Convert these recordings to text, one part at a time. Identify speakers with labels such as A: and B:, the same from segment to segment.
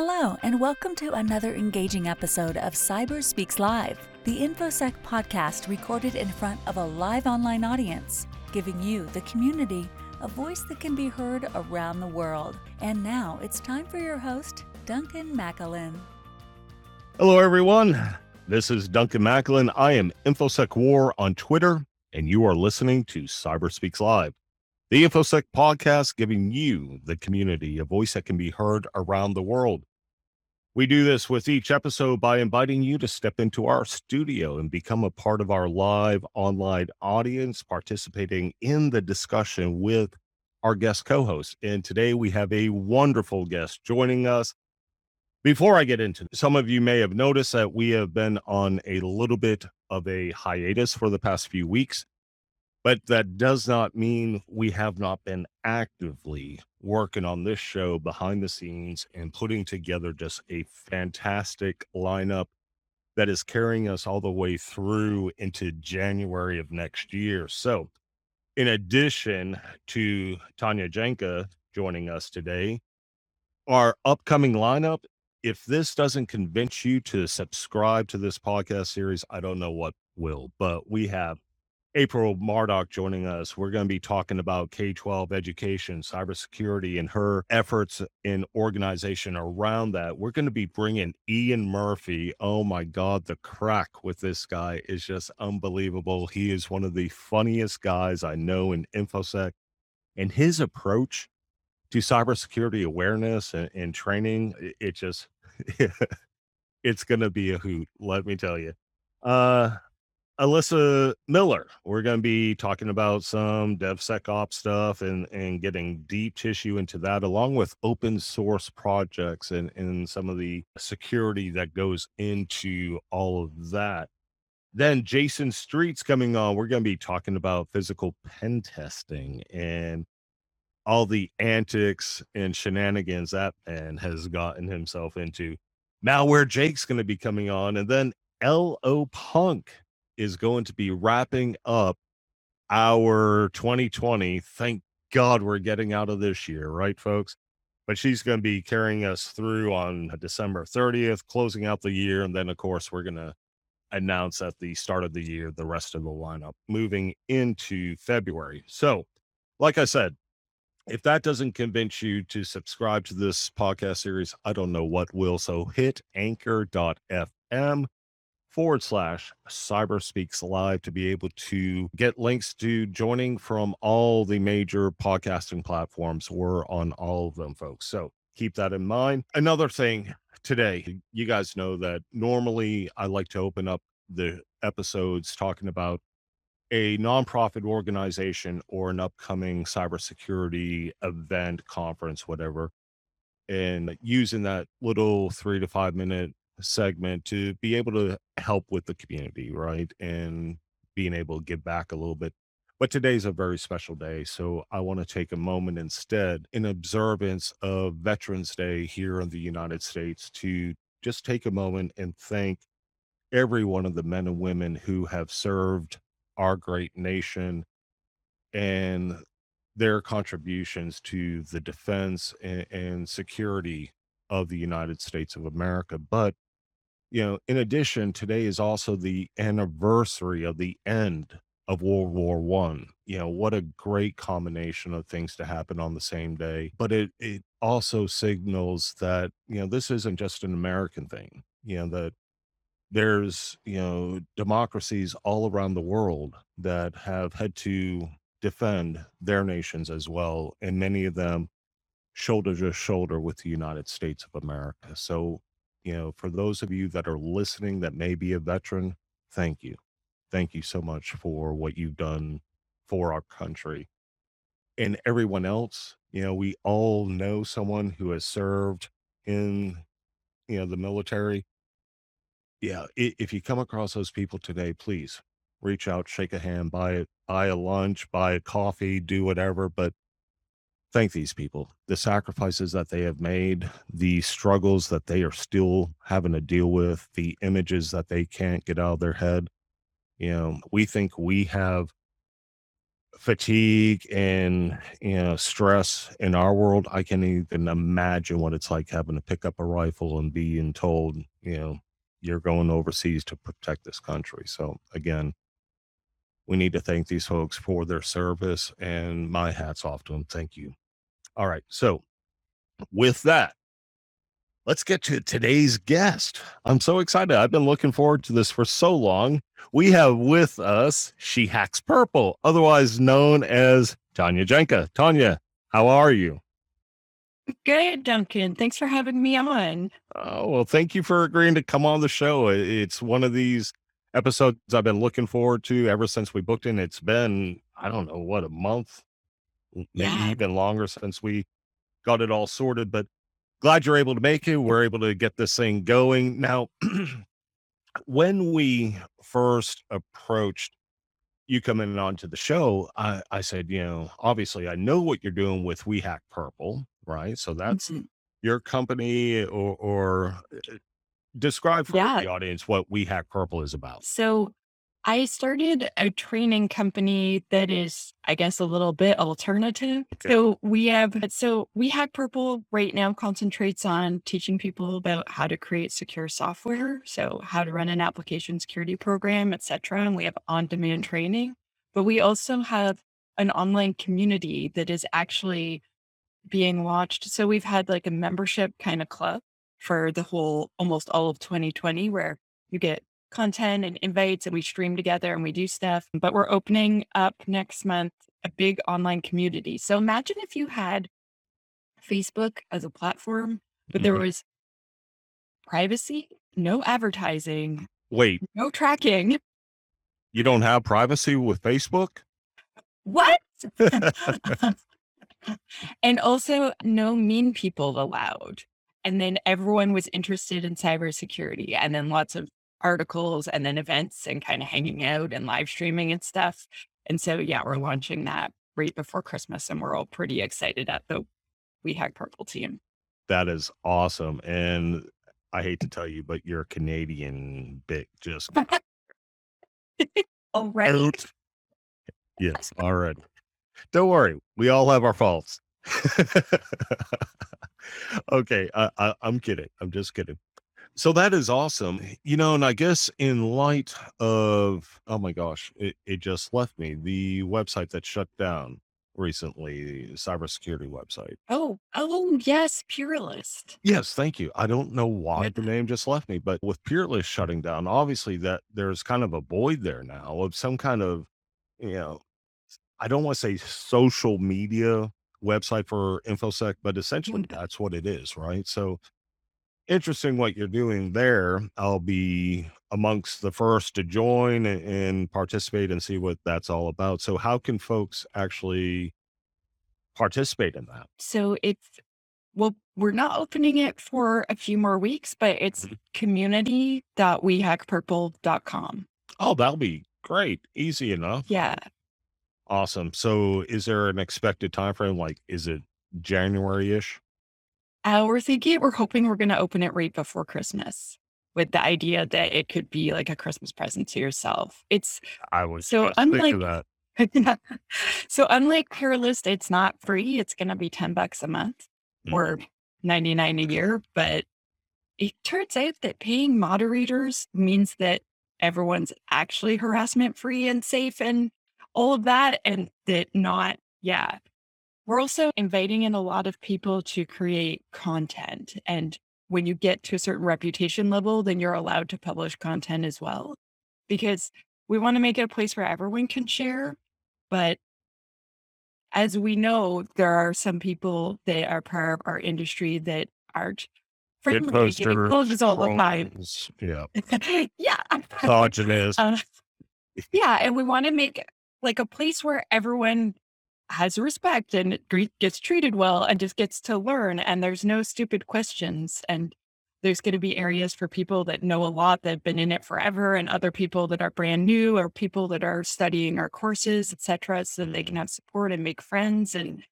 A: Hello, and welcome to another engaging episode of Cyber Speaks Live, the InfoSec podcast recorded in front of a live online audience, giving you, the community, a voice that can be heard around the world. And now it's time for your host, Duncan McAlynn.
B: Hello, everyone. This is Duncan McAlynn. I am InfoSec War on Twitter, and you are listening to Cyber Speaks Live, the InfoSec podcast giving you, the community, a voice that can be heard around the world. We do this with each episode by inviting you to step into our studio and become a part of our live online audience, participating in the discussion with our guest co host. And today we have a wonderful guest joining us. Before I get into some of you may have noticed that we have been on a little bit of a hiatus for the past few weeks. But that does not mean we have not been actively working on this show behind the scenes and putting together just a fantastic lineup that is carrying us all the way through into January of next year. So, in addition to Tanya Janca joining us today, our upcoming lineup, if this doesn't convince you to subscribe to this podcast series, I don't know what will. But we have April Mardock joining us. We're going to be talking about K 12 education, cybersecurity, and her efforts in organization around that. We're going to be bringing Ian Murphy. Oh my God, the crack with this guy is just unbelievable. He is one of the funniest guys I know in InfoSec, and his approach to cybersecurity awareness and, and training, it, it just, it's going to be a hoot, let me tell you. Uh, Alyssa Miller. We're going to be talking about some DevSecOps stuff and, and getting deep tissue into that, along with open source projects and, and some of the security that goes into all of that. Then Jayson Street's coming on. We're going to be talking about physical pen testing and all the antics and shenanigans that man has gotten himself into. Malware Jake's going to be coming on. And then LO Punk is going to be wrapping up our 2020. Thank God we're getting out of this year, right, folks? But she's going to be carrying us through on uh, December 30th, closing out the year. And then, of course, we're going to announce at the start of the year the rest of the lineup moving into February. So, like I said, if that doesn't convince you to subscribe to this podcast series, I don't know what will. So hit anchor.fm forward slash cyber speaks live to be able to get links to joining from all the major podcasting platforms. We're on all of them, folks. So keep that in mind. Another thing today, you guys know that normally I like to open up the episodes talking about a nonprofit organization or an upcoming cybersecurity event, conference, whatever, and using that little three to five minute segment to be able to help with the community, right? And being able to give back a little bit. But today's a very special day. So I want to take a moment instead, in observance of Veterans Day here in the United States, to just take a moment and thank every one of the men and women who have served our great nation and their contributions to the defense and, and security of the United States of America. But you know, in addition, today is also the anniversary of the end of World War One. You know, what a great combination of things to happen on the same day. But it it also signals that, you know, this isn't just an American thing, you know, that there's, you know, democracies all around the world that have had to defend their nations as well. And many of them shoulder to shoulder with the United States of America. So you know, for those of you that are listening that may be a veteran, thank you. Thank you so much for what you've done for our country. And everyone else, you know, we all know someone who has served in, you know, the military. Yeah, if you come across those people today, please reach out, shake a hand, buy it, buy a lunch, buy a coffee, do whatever, but thank these people, the sacrifices that they have made, the struggles that they are still having to deal with, the images that they can't get out of their head. You know, we think we have fatigue and you know stress in our world. I can't even imagine what it's like having to pick up a rifle and being told you know you're going overseas to protect this country. So again we need to thank these folks for their service and my hats off to them thank you all right so with that let's get to today's guest. I'm so excited. I've been looking forward to this for so long. We have with us She Hacks Purple, otherwise known as Tanya Janca. Tanya, how are you?
C: Good, Duncan. Thanks for having me on.
B: Oh, well, thank you for agreeing to come on the show. It's one of these episodes I've been looking forward to ever since we booked in. It's been, I don't know, what, a month, maybe
C: Yeah.
B: even longer since we got it all sorted. But glad you're able to make it. We're able to get this thing going. Now, when we first approached you coming onto the show, I, I said, you know, obviously I know what you're doing with We Hack Purple, right? So that's
C: Mhm.
B: your company or or uh, describe for
C: Yeah.
B: the audience what We Hack Purple is about.
C: So I started a training company that is, I guess, a little bit alternative.
B: Okay.
C: So we have, so We Hack Purple right now concentrates on teaching people about how to create secure software. So how to run an application security program, et cetera. And we have on-demand training, but we also have an online community that is actually being launched. So we've had like a membership kind of club for the whole almost all of 2020 where you get content and invites and we stream together and we do stuff. But we're opening up next month a big online community. So imagine if you had Facebook as a platform, but there
B: Mhm.
C: was privacy, no advertising,
B: Wait,
C: no tracking.
B: you don't have privacy with Facebook?
C: What? and also no mean people allowed. And then everyone was interested in cybersecurity and then lots of articles and then events and kind of mm-hmm. hanging out and live streaming and stuff. And so, yeah, we're launching that right before Christmas and we're all pretty excited at the We Hack Purple team.
B: That is awesome. And I hate to tell you, but your Canadian bit just
C: All right.
B: out. Yes, All right. Don't worry, we all have our faults. okay, I, I, I'm kidding. I'm just kidding. So that is awesome. You know, and I guess in light of, oh my gosh, it, it just left me the website that shut down recently, the cybersecurity website.
C: Oh, oh, yes, Peerlyst.
B: Yes, thank you. I don't know why the name just left me, but with Peerlyst shutting down, obviously that there's kind of a void there now of some kind of, you know, I don't want to say social media website for InfoSec, but essentially that's what it is, right? So interesting what you're doing there. I'll be amongst the first to join and participate and see what that's all about. So how can folks actually participate in that?
C: So it's, well, we're not opening it for a few more weeks, but it's
B: Mhm.
C: community.wehackpurple.com.
B: Oh, that'll be great. Easy enough.
C: Yeah.
B: Awesome. So is there an expected time frame? Like, is it January-ish?
C: Uh, we're thinking, we're hoping we're going to open it right before Christmas with the idea that it could be like a Christmas present to yourself. It's
B: I was
C: So
B: just thinking
C: unlike-
B: that.
C: so unlike Peerlyst, it's not free. It's going to be 10 bucks a month
B: Mhm.
C: or 99 a year. But it turns out that paying moderators means that everyone's actually harassment free and safe and all of that. And that not, yeah. We're also inviting in a lot of people to create content. And when you get to a certain reputation level, then you're allowed to publish content as well. Because we want to make it a place where everyone can share. But as we know, there are some people that are part of our industry that aren't friendly. all the time.
B: Yeah.
C: yeah.
B: Misogynist.
C: Uh, yeah, and we want to make like a place where everyone has respect and gets treated well and just gets to learn and there's no stupid questions and there's going to be areas for people that know a lot that have been in it forever and other people that are brand new or people that are studying our courses etc so they can mm-hmm. have support and make friends and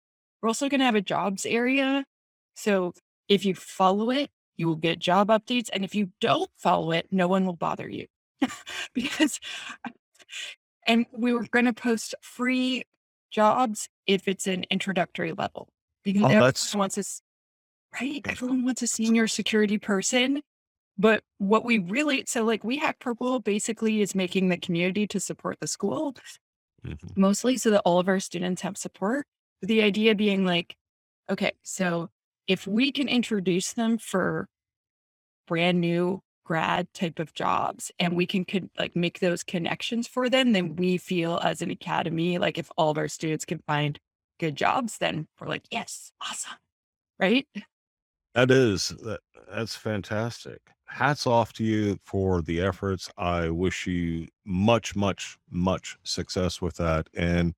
C: we're also going to have a jobs area. So if you follow it you will get job updates and if you don't follow it no one will bother you. Because and we were going to post free jobs if it's an introductory level because
B: Oh,
C: everyone wants us right. Everyone wants a senior security person. But what we really so like we hack purple basically is making the community to support the school
B: Mhm.
C: mostly so that all of our students have support. The idea being like, okay, so if we can introduce them for brand new grad type of jobs and we can con- like make those connections for them, then we feel as an academy, like if all of our students can find good jobs, then we're like, yes, awesome. Right.
B: That is that, that's fantastic. Hats off to you for the efforts. I wish you much, much, much success with that. And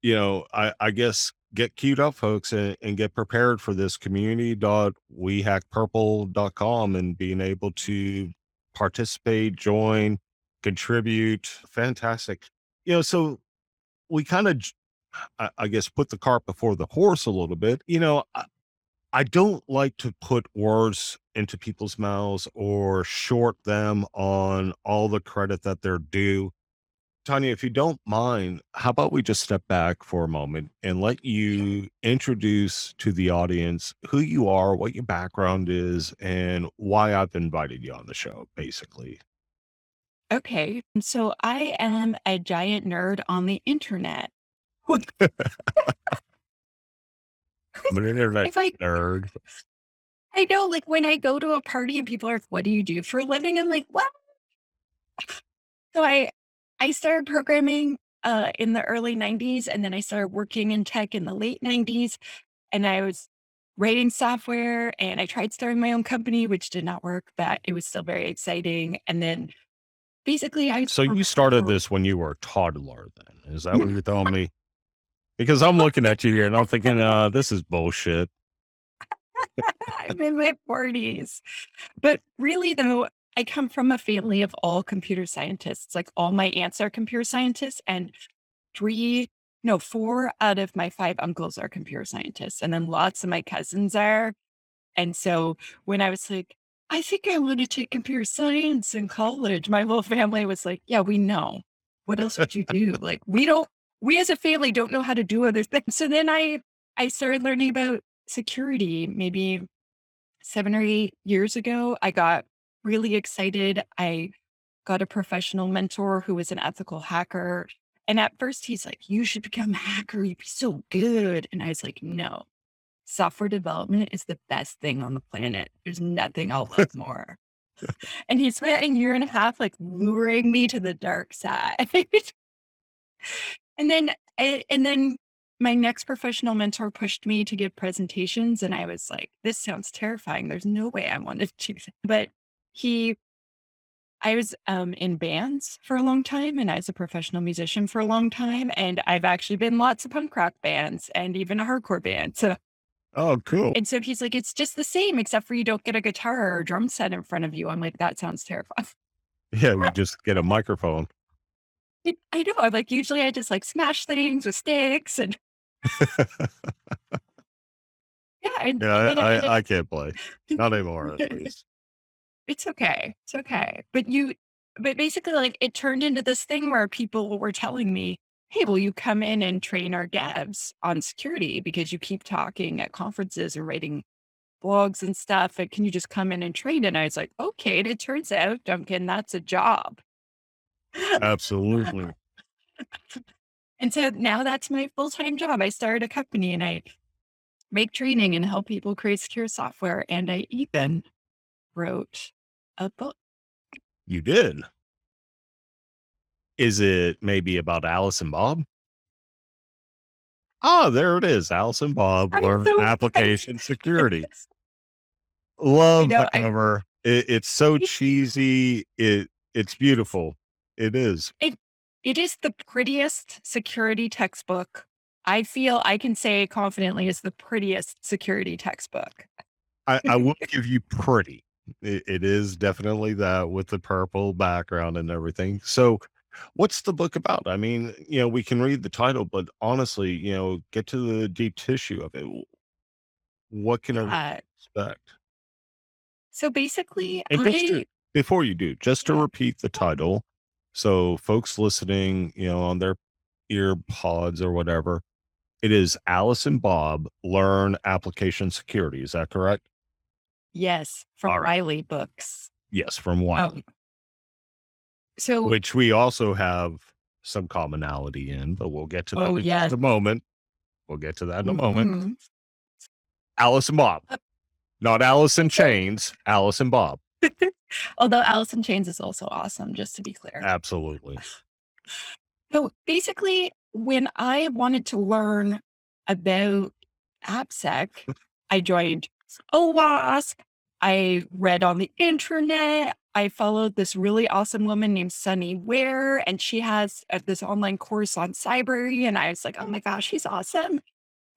B: you know, I, I guess get queued up, folks, and, and get prepared for this community.wehackpurple.com and being able to participate, join, contribute. Fantastic. You know, so we kind of, I, guess, put the cart before the horse a little bit. You know, I, I don't like to put words into people's mouths or short them on all the credit that they're due. Tanya, if you don't mind, how about we just step back for a moment and let you introduce to the audience who you are, what your background is, and why I've invited you on the show, basically.
C: Okay. So I am a giant nerd on the internet.
B: I'm an internet
C: If I
B: nerd.
C: I know, like when I go to a party and people are like, "What do you do for a living?" I'm like, "What?" So I I started programming uh, in the early '90s, and then I started working in tech in the late '90s, and I was writing software, and I tried starting my own company, which did not work, but it was still very exciting. And then basically, I
B: So you started this when you were a toddler, then? Is that what you're telling me? Because I'm looking at you here and I'm thinking, uh, this is bullshit.
C: I'm in my 40s. But really, though, I come from a family of all computer scientists. Like all my aunts are computer scientists, and three, no, four out of my five uncles are computer scientists. And then lots of my cousins are. And so when I was like, I think I want to take computer science in college, my whole family was like, Yeah, we know. What else would you do? Like, we don't, we as a family don't know how to do other things. So then I, I started learning about security maybe seven or eight years ago. I got really excited. I got a professional mentor who was an ethical hacker. And at first he's like, You should become a hacker. You'd be so good. And I was like, No, software development is the best thing on the planet. There's nothing I'll love more. and he spent a year and a half like luring me to the dark side. and then a- and then my next professional mentor pushed me to give presentations and I was like, this sounds terrifying. There's no way I want to do that. But he I was um, in bands for a long time and I was a professional musician for a long time. And I've actually been lots of punk rock bands and even a hardcore band. So
B: Oh, cool.
C: and so he's like, it's just the same, except for you don't get a guitar or a drum set in front of you. I'm like, that sounds terrifying.
B: Yeah, we just get a microphone.
C: I know. I'm like, usually I just like smash things with sticks and yeah. And,
B: Yeah,
C: and-
B: I, I, I can't play. Not anymore, at least.
C: It's okay. It's okay. But you, but basically, like it turned into this thing where people were telling me, hey, will you come in and train our devs on security because you keep talking at conferences and writing blogs and stuff. And can you just come in and train? And I was like, okay. And it turns out, Duncan, that's a job.
B: Absolutely.
C: And so now that's my full time job. I started a company and I make training and help people create secure software. And I even wrote a book.
B: You did. Is it maybe about Alice and Bob? Ah, there it is. Alice and Bob
C: I'm
B: learn
C: so
B: application security. Love
C: know,
B: the
C: I-
B: cover. It, it's so cheesy. It it's beautiful. It is.
C: It it is the prettiest security textbook. I feel I can say confidently is the prettiest security textbook.
B: I, I will give you pretty. It, it is definitely that with the purple background and everything. So, what's the book about? I mean, you know, we can read the title, but honestly, you know, get to the deep tissue of it. What can I
C: Uh,
B: expect?
C: so basically,
B: And just
C: I,
B: to, before you do, just to
C: Yeah.
B: repeat the title, so folks listening, you know, on their, ear pods or whatever, it is Alice and Bob learn application security. Is that correct?
C: Yes, from
B: All right.
C: Wiley Books.
B: Yes, from Wiley,
C: Oh, so
B: which we also have some commonality in, but we'll get to that
C: oh
B: in
C: yes.
B: a moment. We'll get to that in a moment.
C: Mhm.
B: Alice and Bob,
C: Uh,
B: not Alice in Chains, Alice and Bob.
C: although Alice in Chains is also awesome, just to be clear.
B: Absolutely.
C: So basically, when I wanted to learn about AppSec, I joined OWASP. I read on the internet. I followed this really awesome woman named Sunny Wear, and she has uh, this online course on cyber. And I was like, oh my gosh, she's awesome.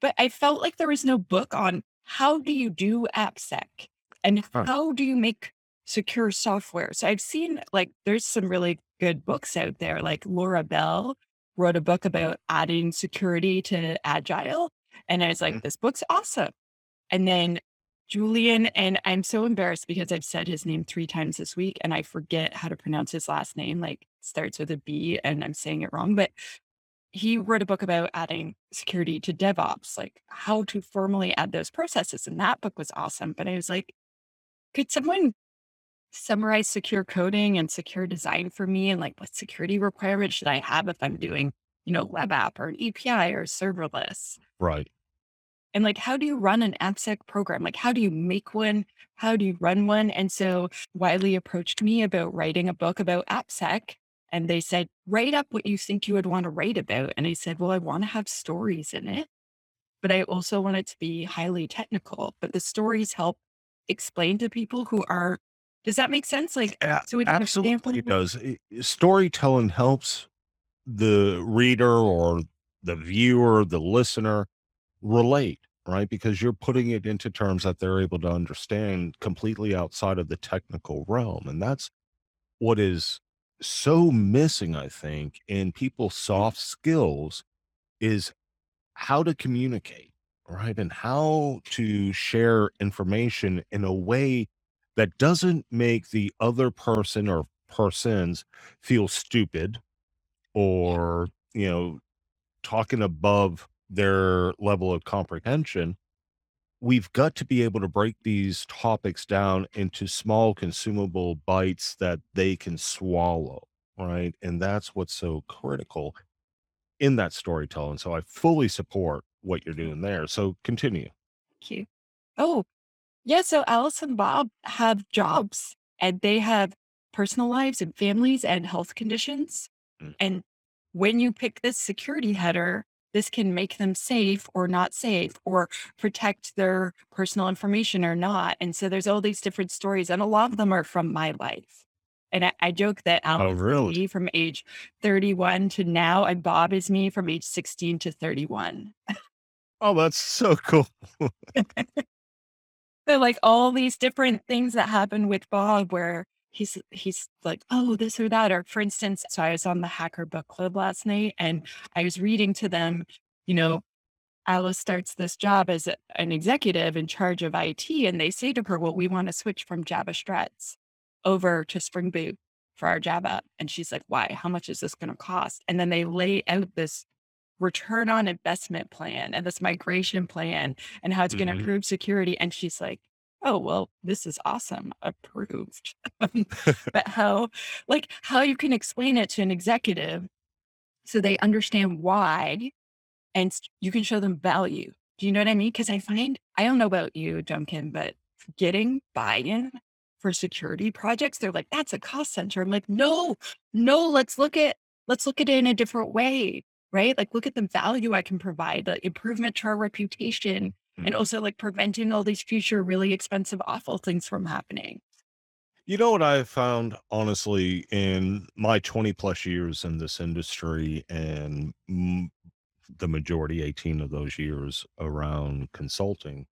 C: But I felt like there was no book on how do you do AppSec and how do you make secure software. So I've seen like there's some really good books out there. Like Laura Bell wrote a book about adding security to Agile. And I was like,
B: Mhm.
C: this book's awesome. And then Julian, and I'm so embarrassed because I've said his name three times this week and I forget how to pronounce his last name. Like starts with a B and I'm saying it wrong, but he wrote a book about adding security to DevOps, like how to formally add those processes. And that book was awesome. But I was like, could someone summarize secure coding and secure design for me? And like, what security requirements should I have if I'm doing, you know, web app or an API or serverless?
B: Right.
C: And like, how do you run an AppSec program? Like, how do you make one? How do you run one? And so Wiley approached me about writing a book about AppSec. And they said, write up what you think you would want to write about. And I said, well, I want to have stories in it, but I also want it to be highly technical. But the stories help explain to people who are, does that make sense? Like,
B: A-
C: so an
B: absolutely it does. Storytelling helps the reader or the viewer, the listener relate, right? Because you're putting it into terms that they're able to understand completely outside of the technical realm. And that's what is so missing, I think, in people's soft skills is how to communicate, right? And how to share information in a way that doesn't make the other person or persons feel stupid or, you know, talking above their level of comprehension. We've got to be able to break these topics down into small consumable bites that they can swallow, right? And that's what's so critical in that storytelling. So I fully support what you're doing there. So continue.
C: Thank you. Oh, yeah. So Alice and Bob have jobs and they have personal lives and families and health conditions.
B: Mm.
C: And when you pick this security header, this can make them safe or not safe or protect their personal information or not. And so there's all these different stories, and a lot of them are from my life. And I, I joke that um,
B: Oh,
C: Alice is
B: really?
C: me from age 31 to now, and Bob is me from age 16 to 31.
B: Oh, that's so cool.
C: So like all these different things that happen with Bob where he's he's like, oh, this or that. Or for instance, so I was on the hacker book club last night and I was reading to them, you know, Alice starts this job as a- an executive in charge of IT, and they say to her, Well, we want to switch from Java struts over to Spring Boot for our Java. And she's like, Why? How much is this going to cost? And then they lay out this return on investment plan and this migration plan and how it's going to
B: mm-hmm.
C: improve security. And she's like, Oh, well, this is awesome. Approved. but how, like, how you can explain it to an executive so they understand why and you can show them value. Do you know what I mean? Because I find, I don't know about you, Duncan, but getting buy in for security projects, they're like, that's a cost center. I'm like, no, no, let's look at, let's look at it in a different way, right? Like, look at the value I can provide, the improvement to our reputation, and
B: Mhm.
C: also like preventing all these future really expensive, awful things from happening.
B: You know what I've found, honestly, in my 20 plus years in this industry and mm, the majority, 18 of those years around consulting,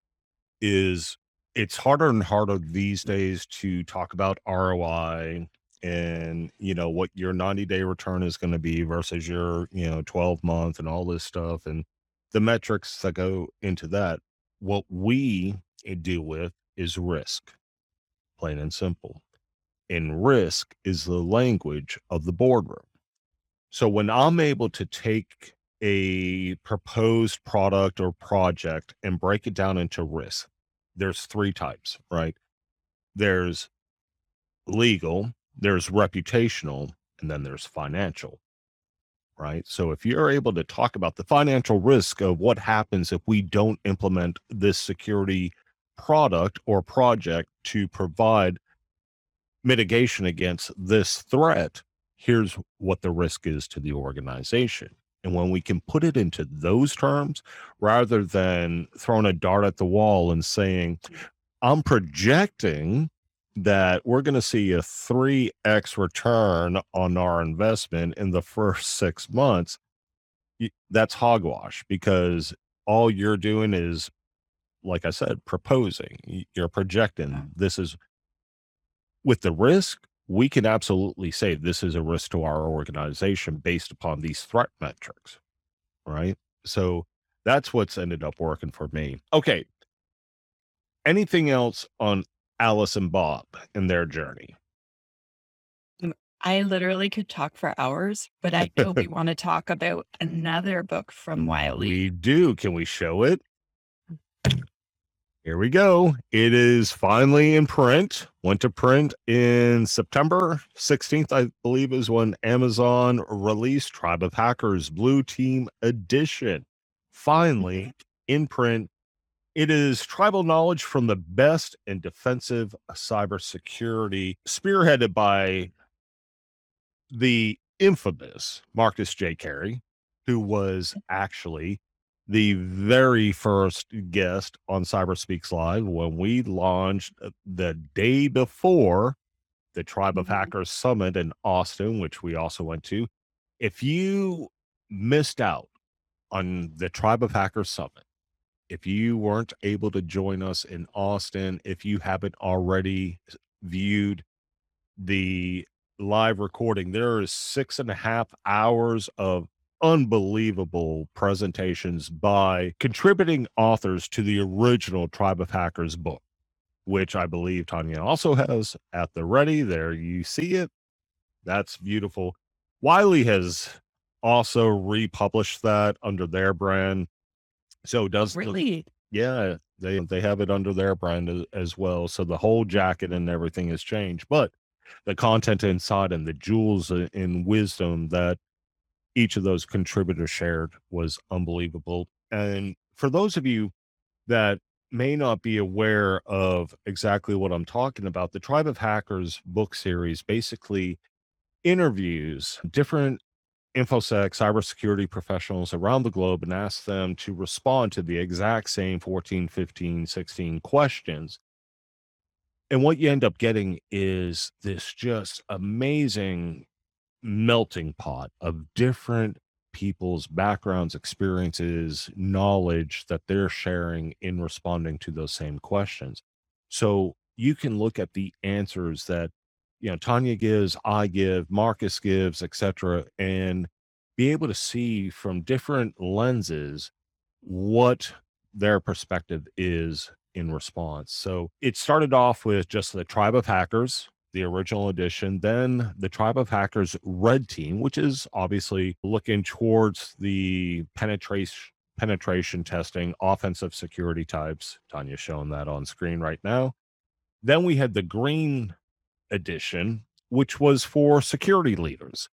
B: is it's harder and harder these days to talk about ROI and, you know, what your 90 day return is going to be versus your, you know, 12 month and all this stuff and the metrics that go into that. What we eh, deal with is risk, plain and simple and risk is the language of the boardroom. So when I'm able to take a proposed product or project and break it down into risk, there's three types, right? There's legal, there's reputational, and then there's financial right? So if you're able to talk about the financial risk of what happens if we don't implement this security product or project to provide mitigation against this threat, here's what the risk is to the organization. And when we can put it into those terms, rather than throwing a dart at the wall and saying, I'm projecting that we're going to see a 3x return on our investment in the first six months, that's hogwash because all you're doing is, like I said, proposing. You're projecting this is with the risk. We can absolutely say this is a risk to our organization based upon these threat metrics, right? So that's what's ended up working for me. Okay. Anything else on Alice and Bob in their journey?
C: Mm, I literally could talk for hours, but I know we want to talk about another book from Wiley.
B: We do. Can we show it? Here we go. It is finally in print. Went to print in September 16th, I believe, is when Amazon released Tribe of Hackers Blue Team Edition. Finally mm-hmm. in print it is tribal knowledge from the best in defensive cybersecurity, spearheaded by the infamous Marcus J. Carey, who was actually the very first guest on Cyber Speaks Live when we launched uh, the day before the Tribe of mm-hmm. Hackers Summit in Austin, which we also went to. If you missed out on the Tribe of Hackers Summit, if you weren't able to join us in Austin, if you haven't already viewed the live recording, there is six and a half hours of unbelievable presentations by contributing authors to the original Tribe of Hackers book, which I believe Tanya also has at the ready. There you see it. That's beautiful. Wiley has also republished that under their brand. So does the,
C: Really?
B: yeah, they they have it under their brand as, as well. So the whole jacket and everything has changed, but the content inside and the jewels in wisdom that each of those contributors shared was unbelievable. And for those of you that may not be aware of exactly what I'm talking about, the Tribe of Hackers book series basically interviews different infosec cybersecurity professionals around the globe and ask them to respond to the exact same 14 15 16 questions. And what you end up getting is this just amazing melting pot of different people's backgrounds experiences knowledge that they're sharing in responding to those same questions. So you can look at the answers that you know Tanya gives, I give, Marcus gives, etc., and be able to see from different lenses what their perspective is in response. So it started off with just the Tribe of Hackers, the original edition, then the Tribe of Hackers Red Team, which is obviously looking towards the penetration penetration testing, offensive security types. Tanya's showing that on screen right now. Then we had the green edition, which was for security leaders.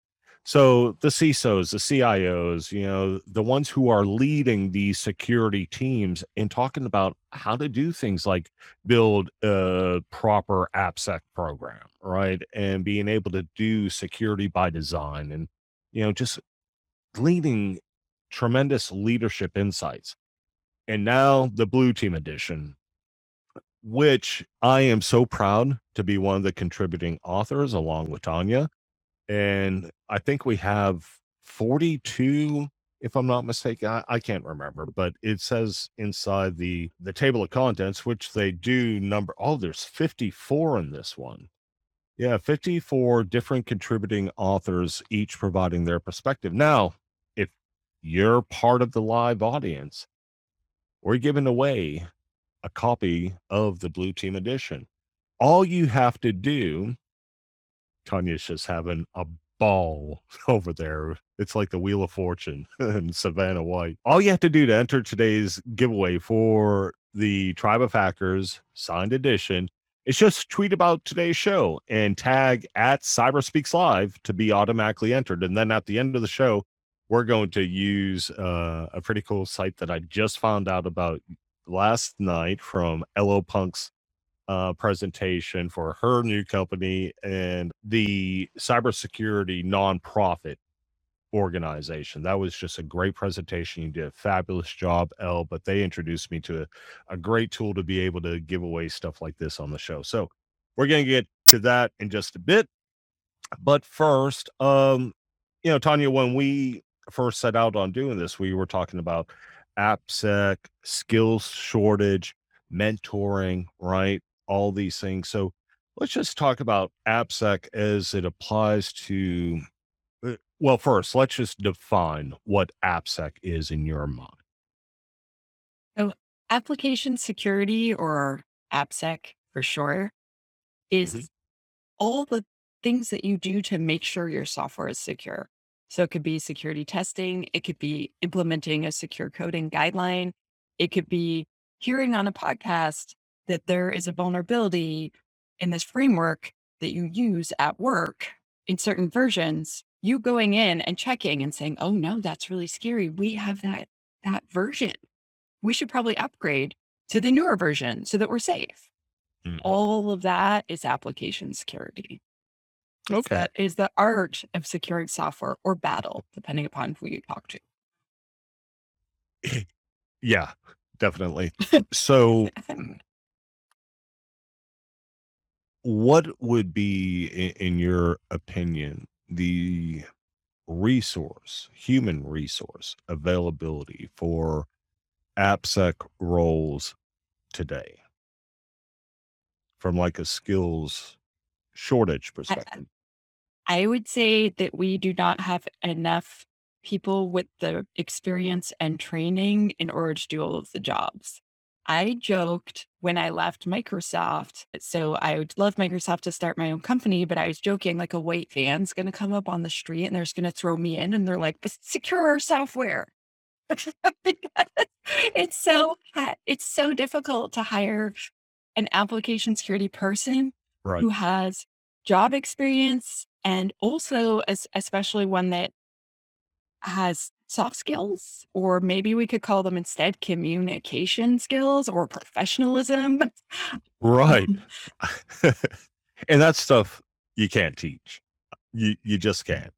B: So the CISOs, the CIOs, you know, the ones who are leading these security teams and talking about how to do things like build a proper AppSec program, right? And being able to do security by design and, you know, just leading tremendous leadership insights. And now the blue team edition, which I am so proud to be one of the contributing authors along with Tanya. And I think we have 42, if I'm not mistaken. I, I can't remember, but it says inside the the table of contents, which they do number. Oh, there's 54 in this one. Yeah, 54 different contributing authors, each providing their perspective. Now, if you're part of the live audience, we're giving away a copy of the Blue Team Edition. All you have to do, Tanya's just having a ball over there. It's like the Wheel of Fortune and Savannah White. All you have to do to enter today's giveaway for the Tribe of Hackers signed edition is just tweet about today's show and tag at Cyberspeaks Live to be automatically entered. And then at the end of the show, we're going to use uh, a pretty cool site that I just found out about last night from LO Punk's uh, presentation for her new company and the cybersecurity nonprofit organization. That was just a great presentation. You did a fabulous job, L, but they introduced me to a, a great tool to be able to give away stuff like this on the show. So we're going to get to that in just a bit. But first, um, you know, Tanya, when we first set out on doing this, we were talking about AppSec, skills shortage, mentoring, right? All these things. So let's just talk about AppSec as it applies to. Uh, well, first, let's just define what AppSec is in your mind.
C: So, application security or AppSec for sure is mm-hmm. all the things that you do to make sure your software is secure. So it could be security testing, it could be implementing a secure coding guideline, it could be hearing on a podcast that there is a vulnerability in this framework that you use at work in certain versions, you going in and checking and saying, "Oh no, that's really scary. We have that that version. We should probably upgrade to the newer version so that we're safe." Mm. All of that is application security. Okay. That is the art of securing software or battle, depending upon who you talk to.
B: Yeah, definitely. So, what would be, in your opinion, the resource, human resource availability for AppSec roles today from like a skills shortage perspective?
C: I would say that we do not have enough people with the experience and training in order to do all of the jobs. I joked when I left Microsoft. So I would love Microsoft to start my own company, but I was joking like a white van's going to come up on the street and they're just going to throw me in and they're like, secure software. it's so it's so difficult to hire an application security person right. who has job experience and also as, especially one that has soft skills or maybe we could call them instead communication skills or professionalism.
B: Right. Um, and that stuff you can't teach. You you just can't.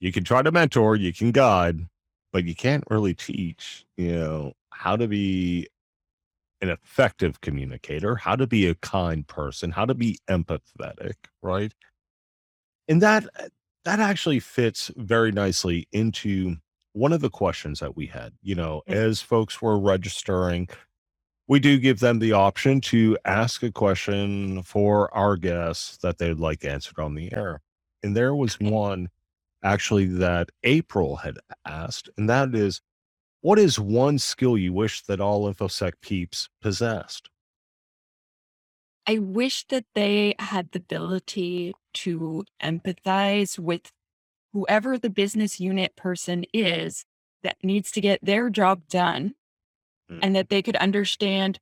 B: You can try to mentor you can guide but you can't really teach you know how to be an effective communicator how to be a kind person how to be empathetic right and that uh, that actually fits very nicely into one of the questions that we had you know mm-hmm. as folks were registering we do give them the option to ask a question for our guests that they'd like answered on the air. And there was one actually that april had asked and that is what is one skill you wish that all infosec peeps possessed
C: I wish that they had the ability to empathize with whoever the business unit person is that needs to get their job done mm. and that they could understand.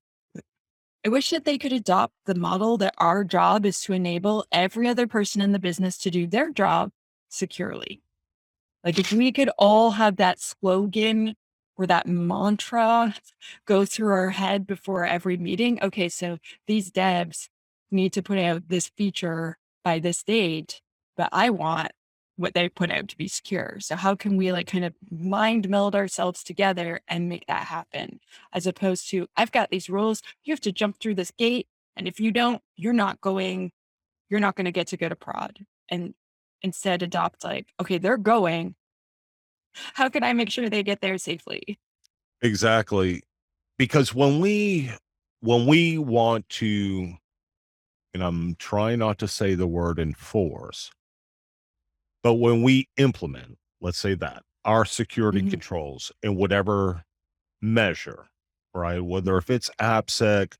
C: I wish that they could adopt the model that our job is to enable every other person in the business to do their job securely. Like if we could all have that slogan or that mantra go through our head before every meeting. Okay, so these devs need to put out this feature by this date, but I want what they put out to be secure. So how can we like kind of mind meld ourselves together and make that happen? As opposed to I've got these rules, you have to jump through this gate. And if you don't, you're not going, you're not going to get to go to prod. And instead adopt like, okay, they're going, how can I make sure they get there safely?
B: Exactly. Because when we when we want to and I'm trying not to say the word enforce, but when we implement, let's say that, our security mm-hmm. controls in whatever measure, right? Whether if it's AppSec,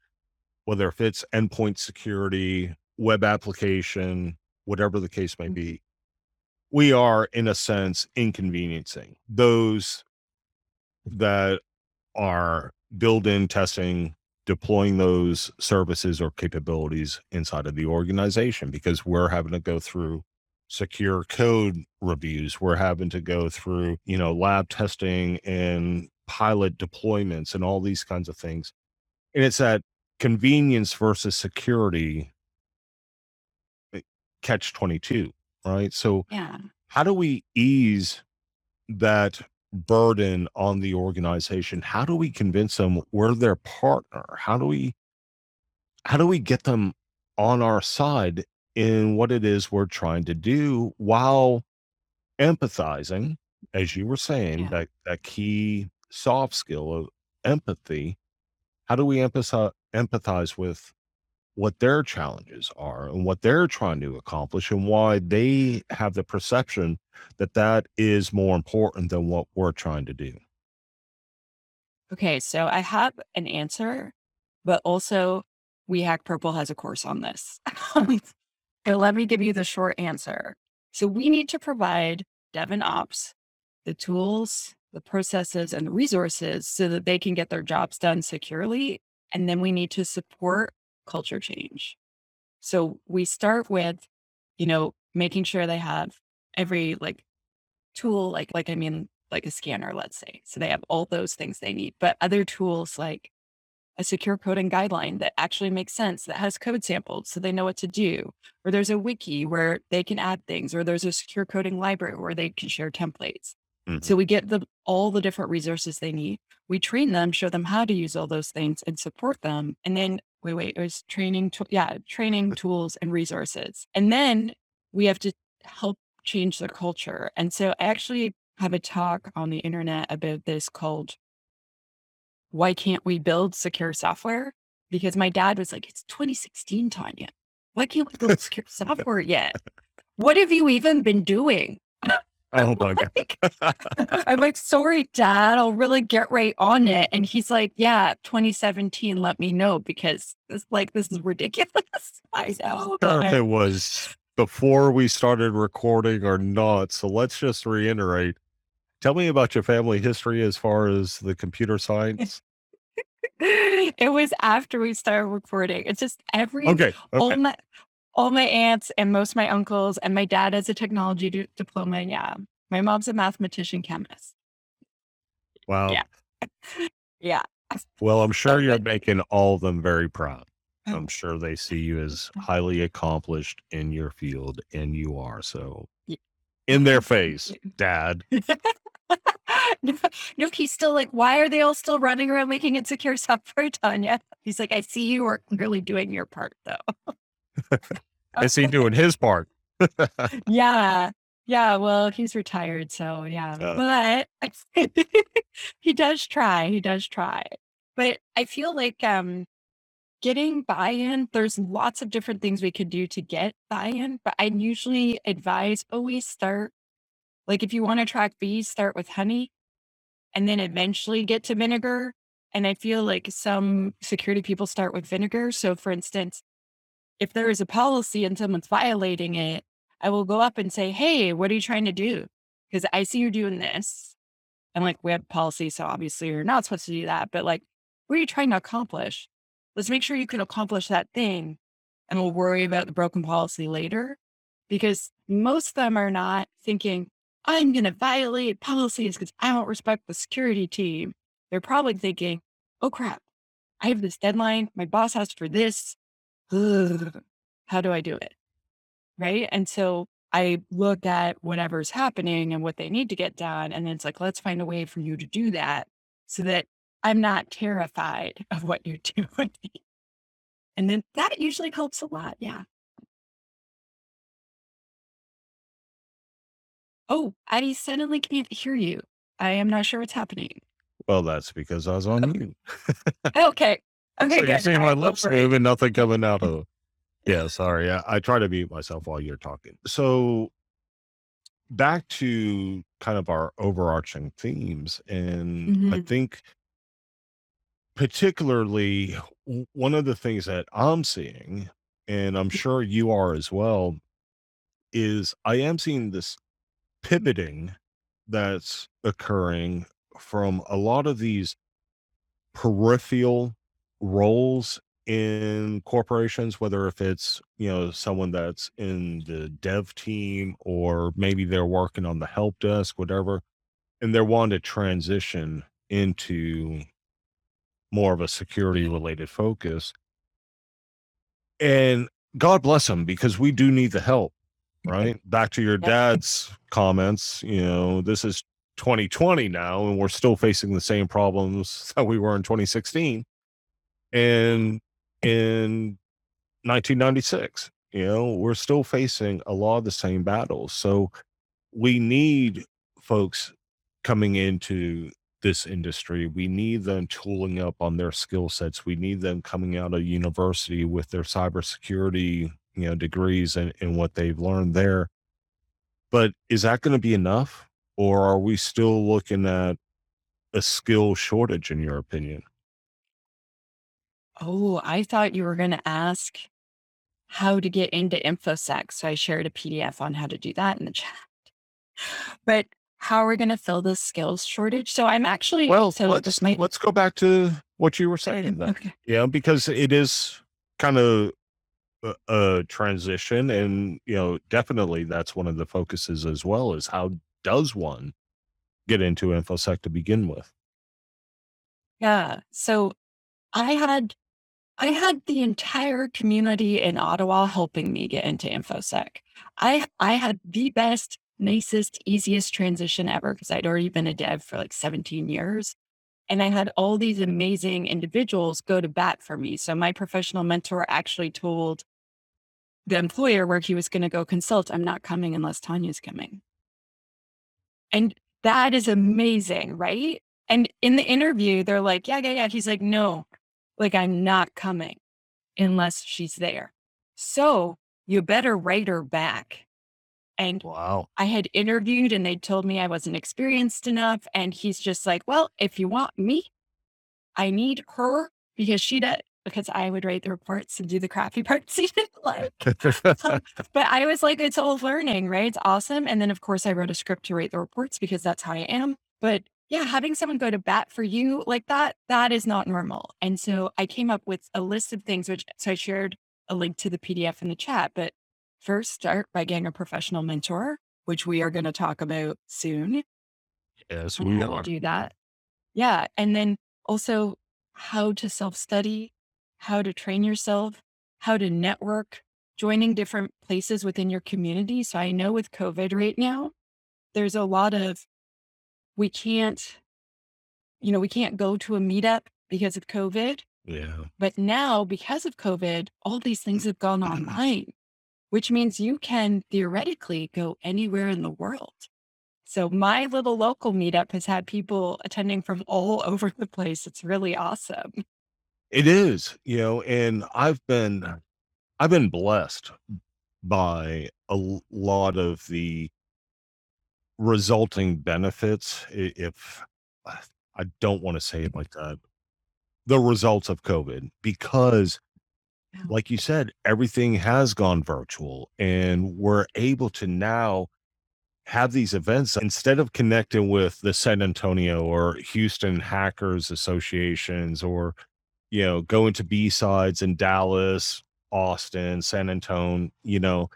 B: whether if it's endpoint security, web application, whatever the case may mm-hmm. be, we are in a sense inconveniencing. Those that are build in testing deploying those services or capabilities inside of the organization because we're having to go through secure code reviews. We're having to go through you know lab testing and pilot deployments and all these kinds of things. And it's that convenience versus security eh, catch 22 right so
C: Yeah.
B: how do we ease that burden on the organization how do we convince them we're their partner how do we how do we get them on our side in what it is we're trying to do while empathizing as you were saying
C: Yeah.
B: that that key soft skill of empathy how do we empathize empathize with what their challenges are and what they're trying to accomplish and why they have the perception that that is more important than what we're trying to do
C: Okay. So I have an answer, but also We Hack Purple has a course on this. so let me give you the short answer. So we need to provide dev and ops the tools, the processes, and the resources so that they can get their jobs done securely. And then we need to support culture change. So we start with, you know, making sure they have every like tool, like like I mean, like a scanner, let's say. So they have all those things they need, but other tools like a secure coding guideline that actually makes sense, that has code samples so they know what to do, or there's a wiki where they can add things, or there's a secure coding library where they can share templates.
B: Mhm.
C: So we get the all the different resources they need. We train them, show them how to use all those things and support them. And then wait, wait, it was training to, yeah, training tools and resources. And then we have to help change the culture. And so I actually have a talk on the internet about this called Why Can't We Build Secure Software? Because my dad was like, It's 2016, Tanya. Why can't we build secure software yet? What have you even been doing?
B: Oh my god
C: I'm like, sorry, dad, I'll really get right on it. And he's like, yeah, 2017, let me know because it's like, this is ridiculous. I know.
B: sure if it was before we started recording or not so let's just reiterate tell me about your family history as far as the computer science
C: it was after we started recording. It's just every,
B: okay
C: all my, all my aunts and most of my uncles and my dad has a technology di- diploma. Yeah. My mom's a mathematician chemist.
B: wow
C: Yeah. Yeah.
B: well i'm sure you're making all of them very proud
C: Oh.
B: i'm sure they see you as highly accomplished in your field and you are so in their face dad
C: no, no, he's still like, why are they all still running around making it secure software, Tanya? He's like, I see you are clearly doing your part, though.
B: is he doing his part
C: yeah. Yeah. Well, he's retired. So, yeah.
B: Uh.
C: But he does try. He does try. But I feel like um, getting buy in, there's lots of different things we could do to get buy in. But I usually advise always start, like, if you want to track bees, start with honey and then eventually get to vinegar. And I feel like some security people start with vinegar. So, for instance, if there is a policy and someone's violating it, I will go up and say, Hey, what are you trying to do? Because I see you're doing this. And like, we have policy. So obviously you're not supposed to do that. But like, what are you trying to accomplish? Let's make sure you can accomplish that thing. And we'll worry about the broken policy later. Because most of them are not thinking, I'm going to violate policies because I don't respect the security team. They're probably thinking, oh crap, I have this deadline. My boss asked for this. Ugh, how do I do it? Right. And so I look at whatever's happening and what they need to get done. And then it's like, let's find a way for you to do that so that I'm not terrified of what you're doing. And then that usually helps a lot. Yeah. Oh, I suddenly can't hear you. I am not sure what's happening.
B: well that's because i was on oh. mute
C: Okay. Okay.
B: so you
C: good.
B: see my lips move and nothing coming out of yeah sorry I, I try to mute myself while you're talking so back to kind of our overarching themes and i
C: Mhm.
B: think particularly one of the things that i'm seeing and i'm sure you are as well is i am seeing this pivoting that's occurring from a lot of these peripheral roles in corporations, whether if it's, you know, someone that's in the dev team or maybe they're working on the help desk, whatever, and they're wanting to transition into more of a security related focus. And God bless them because we do need the help, mm-hmm. right? Back to your dad's comments, you know, this is 2020 now, and we're still facing the same problems that we were in 2016 and in 1996. You know, we're still facing a lot of the same battles. So we need folks coming into this industry. We need them tooling up on their skill sets. We need them coming out of university with their cybersecurity, you know, degrees and, and what they've learned there. But is that going to be enough? Or are we still looking at a skill shortage, in your opinion?
C: Oh, I thought you were going to ask how to get into InfoSec. So I shared a PDF on how to do that in the chat. But how are we going to fill this skills shortage? So I'm actually,
B: Well,
C: so
B: let's
C: this might,
B: let's go back to what you were saying then.
C: okay.
B: Yeah, because it is kind of a, a transition, and you know, definitely that's one of the focuses as well. Is how does one get into infosec to begin with?
C: Yeah. So I had I had the entire community in Ottawa helping me get into InfoSec. I I had the best, nicest, easiest transition ever because I'd already been a dev for like 17 years. And I had all these amazing individuals go to bat for me. So my professional mentor actually told the employer where he was going to go consult, I'm not coming unless Tanya's coming. And that is amazing, right? And in the interview, they're like, yeah, yeah, yeah. He's like, no, like I'm not coming unless she's there. So you better write her back. And
B: Wow.
C: I had interviewed and they told me I wasn't experienced enough. And he's just like, well, if you want me, I need her because she does, because I would write the reports and do the crappy parts he didn't like. Um, but I was like, it's all learning, right? It's awesome. And then, of course, I wrote a script to write the reports because that's how I am. But yeah, having someone go to bat for you like that, that is not normal. And so I came up with a list of things, which so I shared a link to the PDF in the chat. But first, start by getting a professional mentor, which we are going to talk about soon
B: yes, we
C: how
B: are.
C: do that. Yeah. And then also how to self study, how to train yourself, how to network, joining different places within your community. So I know with COVID right now, there's a lot of, we can't, you know, we can't go to a meetup because of COVID.
B: Yeah.
C: But now, because of COVID, all these things have gone online, which means you can theoretically go anywhere in the world. So my little local meetup has had people attending from all over the place. It's really awesome.
B: It is, you know, and I've been I've been blessed by a l- lot of the resulting benefits i- if I don't want to say it like that. The results of COVID because
C: Yeah.
B: like you said, everything has gone virtual and we're able to now have these events instead of connecting with the San Antonio or Houston hackers associations or you know going to B-sides in Dallas, Austin, San Antonio, you know,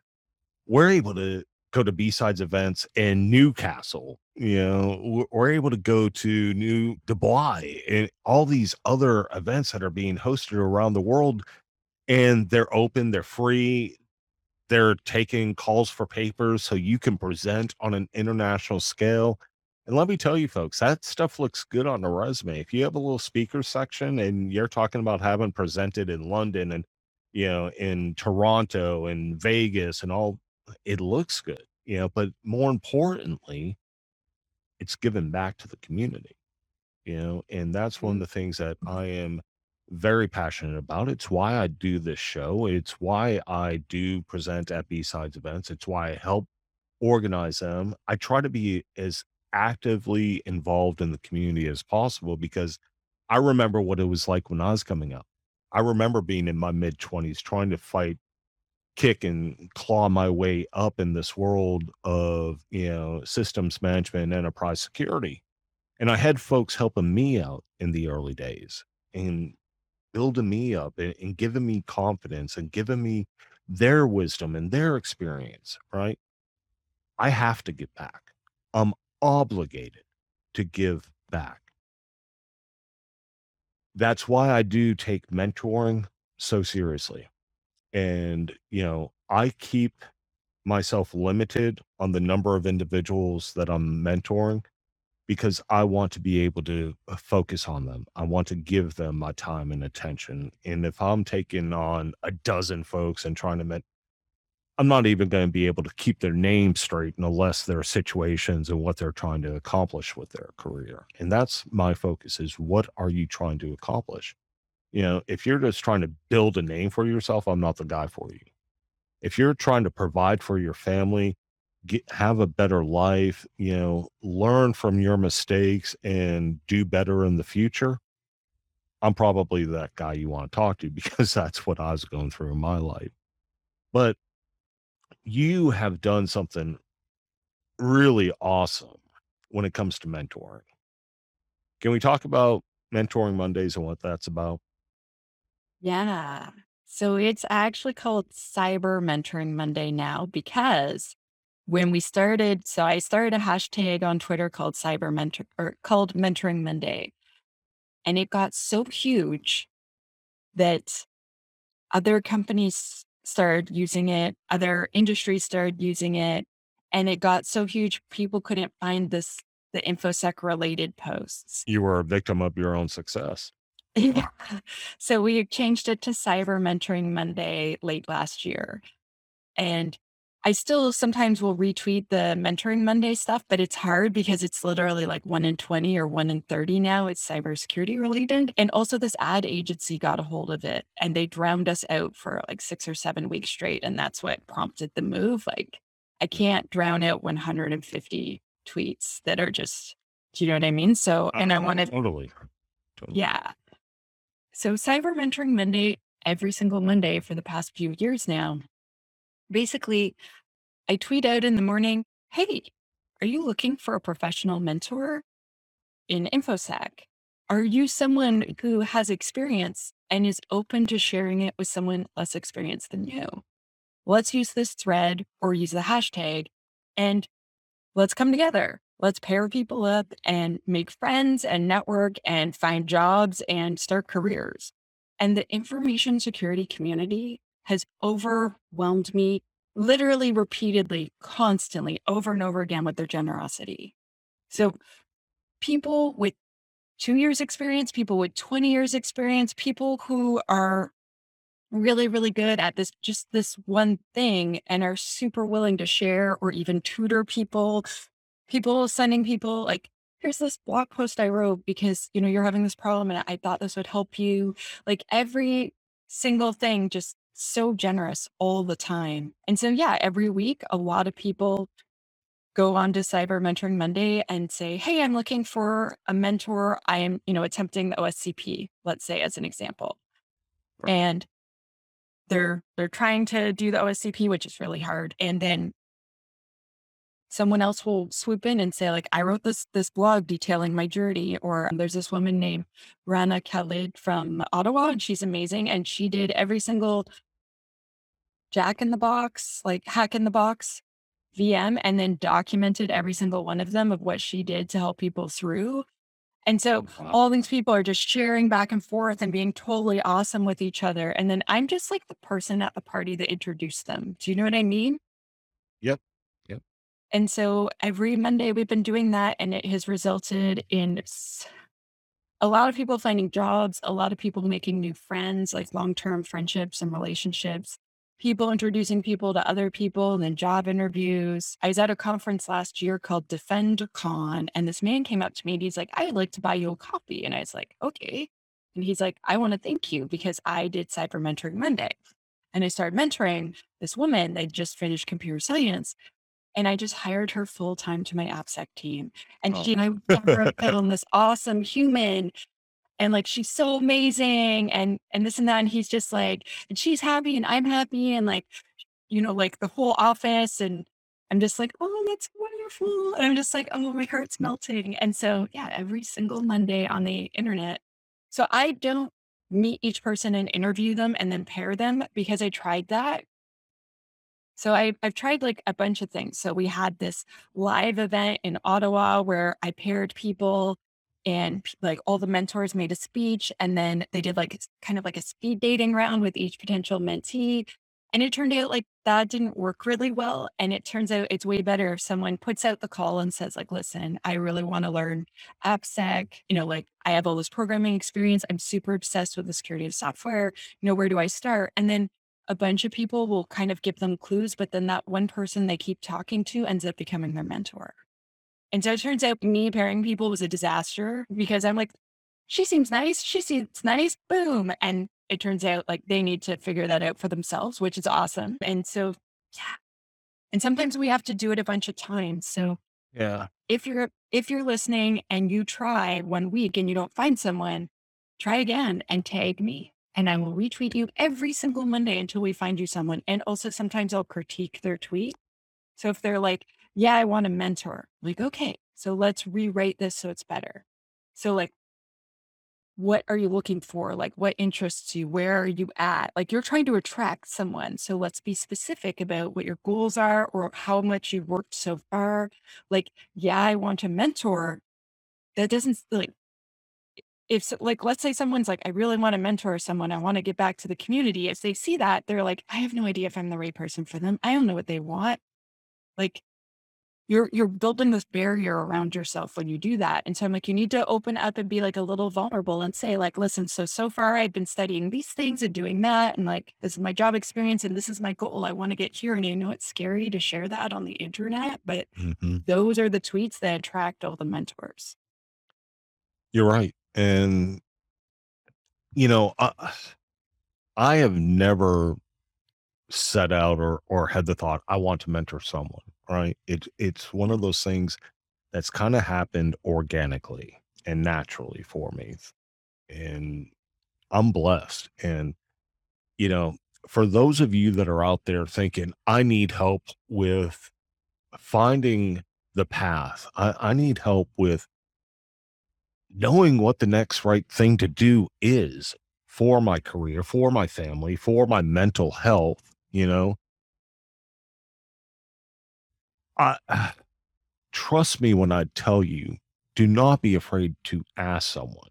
B: we're able to go to B-sides events in Newcastle, you know, we're- we're able to go to New Dubai and all these other events that are being hosted around the world and they're open, they're free, they're taking calls for papers so you can present on an international scale. And let me tell you, folks, that stuff looks good on a resume. If you have a little speaker section and you're talking about having presented in London and, you know, in Toronto and Vegas and all, it looks good, you know, but more importantly, it's given back to the community, you know, and that's one of mm-hmm. the things that I am very passionate about. It's why I do this show. It's why I do present at B-Sides events. It's why I help organize them. I try to be as actively involved in the community as possible because I remember what it was like when I was coming up. I remember being in my mid 20s trying to fight kick and claw my way up in this world of you know systems management enterprise security. And i had folks helping me out in the early days and building me up and, and giving me confidence and giving me their wisdom and their experience right? I have to give back. I'm obligated to give back. That's why i do take mentoring so seriously and you know i keep myself limited on the number of individuals that i'm mentoring because i want to be able to uh, focus on them. I want to give them my time and attention and if i'm taking on a dozen folks and trying to i'm not even going to be able to keep their name straight unless their situations and what they're trying to accomplish with their career and that's my focus is what are you trying to accomplish you know, if you're just trying to build a name for yourself, I'm not the guy for you. If you're trying to provide for your family, get, have a better life, you know, learn from your mistakes and do better in the future, I'm probably that guy you want to talk to because that's what I was going through in my life. But you have done something really awesome when it comes to mentoring. Can we talk about mentoring Mondays and what that's about?
C: Yeah. So it's actually called Cyber Mentoring Monday now because when we started, so I started a hashtag on Twitter called Cyber Mentor or called Mentoring Monday. And it got so huge that other companies started using it, other industries started using it, and it got so huge people couldn't find this the infosec related posts.
B: You were a victim of your own success.
C: Yeah. So we changed it to Cyber Mentoring Monday late last year. And I still sometimes will retweet the Mentoring Monday stuff, but it's hard because it's literally like one in 20 or one in 30 now. It's cybersecurity related. And also, this ad agency got a hold of it and they drowned us out for like six or seven weeks straight. And that's what prompted the move. Like, I can't drown out 150 tweets that are just, do you know what I mean? So, and I
B: Uh,
C: wanted,
B: totally. Totally.
C: yeah. So, Cyber Mentoring Monday, every single Monday for the past few years now, basically, I tweet out in the morning, Hey, are you looking for a professional mentor in InfoSec? Are you someone who has experience and is open to sharing it with someone less experienced than you? Let's use this thread or use the hashtag and let's come together. Let's pair people up and make friends and network and find jobs and start careers. And the information security community has overwhelmed me literally repeatedly, constantly, over and over again with their generosity. So, people with two years experience, people with 20 years experience, people who are really, really good at this, just this one thing and are super willing to share or even tutor people people sending people like, here's this blog post I wrote because, you know, you're having this problem and I thought this would help you. Like every single thing, just so generous all the time. And so, yeah, every week, a lot of people go on to Cyber Mentoring Monday and say, Hey, I'm looking for a mentor. I am, you know, attempting the OSCP, let's say, as an example.
B: Right.
C: And they're they're trying to do the OSCP, which is really hard. And then someone else will swoop in and say like i wrote this this blog detailing my journey or there's this woman named rana khalil from ottawa and she's amazing and she did every single jack in the box like hack in the box vm and then documented every single one of them of what she did to help people through and so oh,
B: Wow.
C: all these people are just sharing back and forth and being totally awesome with each other and then i'm just like the person at the party that introduced them do you know what i mean
B: Yep.
C: And so every Monday we've been doing that, and it has resulted in a lot of people finding jobs, a lot of people making new friends, like long term friendships and relationships, people introducing people to other people, and then job interviews. I was at a conference last year called Defend Con, and this man came up to me and he's like, I'd like to buy you a coffee. And I was like, okay. And he's like, I want to thank you because I did Cyber Mentoring Monday. And I started mentoring this woman. They just finished computer science and I just hired her full time to my AppSec team. And
B: Oh.
C: she and I her on this awesome human. And like she's so amazing and and this and that. And he's just like, and she's happy and I'm happy. And like you know, like the whole office. And I'm just like, oh, that's wonderful. And I'm just like, oh, my heart's melting. And so, yeah, every single Monday on the internet. So I don't meet each person and interview them and then pair them because I tried that. So I, I've tried like a bunch of things. So we had this live event in Ottawa where I paired people and like all the mentors made a speech and then they did like kind of like a speed dating round with each potential mentee. And it turned out like that didn't work really well. And it turns out it's way better if someone puts out the call and says, like, listen, I really want to learn AppSec. You know, like I have all this programming experience. I'm super obsessed with the security of software. You know, where do I start? And then a bunch of people will kind of give them clues, but then that one person they keep talking to ends up becoming their mentor. And so it turns out me pairing people was a disaster because I'm like, she seems nice. She seems nice. Boom. And it turns out like they need to figure that out for themselves, which is awesome. And so, yeah. And sometimes we have to do it a bunch of times. So
B: Yeah.
C: if you're if you're listening and you try one week and you don't find someone, try again and tag me. And I will retweet you every single Monday until we find you someone. And also sometimes I'll critique their tweet. So if they're like, yeah, I want a mentor, like, okay, so let's rewrite this so it's better. So like what are you looking for? Like, what interests you? Where are you at? Like, you're trying to attract someone. So let's be specific about what your goals are or how much you've worked so far. Like, yeah, I want a mentor. That doesn't like, if so, like, let's say someone's like, I really want to mentor someone. I want to get back to the community. If they see that, they're like, I have no idea if I'm the right person for them. I don't know what they want. Like, you're you're building this barrier around yourself when you do that. And so I'm like, you need to open up and be like a little vulnerable and say, like, listen, so so far I've been studying these things and doing that. And like this is my job experience and this is my goal. I want to get here. And I know it's scary to share that on the internet, but
B: hmm
C: those are the tweets that attract all the mentors.
B: You're right. And, you know, I, I have never set out or, or had the thought, I want to mentor someone, right? It, it's one of those things that's kind of happened organically and naturally for me. And I'm blessed. And, you know, for those of you that are out there thinking, I need help with finding the path, I, I need help with knowing what the next right thing to do is for my career, for my family, for my mental health, you know, I trust me when I tell you, do not be afraid to ask someone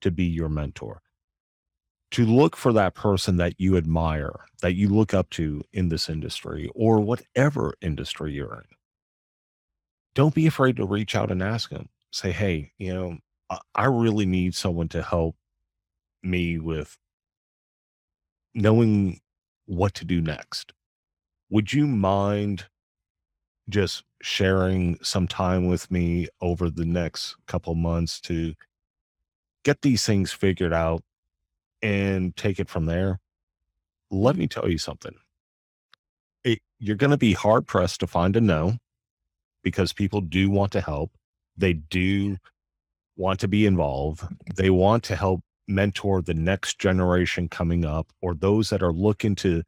B: to be your mentor, to look for that person that you admire, that you look up to in this industry or whatever industry you're in. Don't be afraid to reach out and ask them. Say, hey, you know, I really need someone to help me with knowing what to do next. Would you mind just sharing some time with me over the next couple months to get these things figured out and take it from there? Let me tell you something. It, you're going to be hard pressed to find a no because people do want to help. They do want to be involved. They want to help mentor the next generation coming up or those that are looking to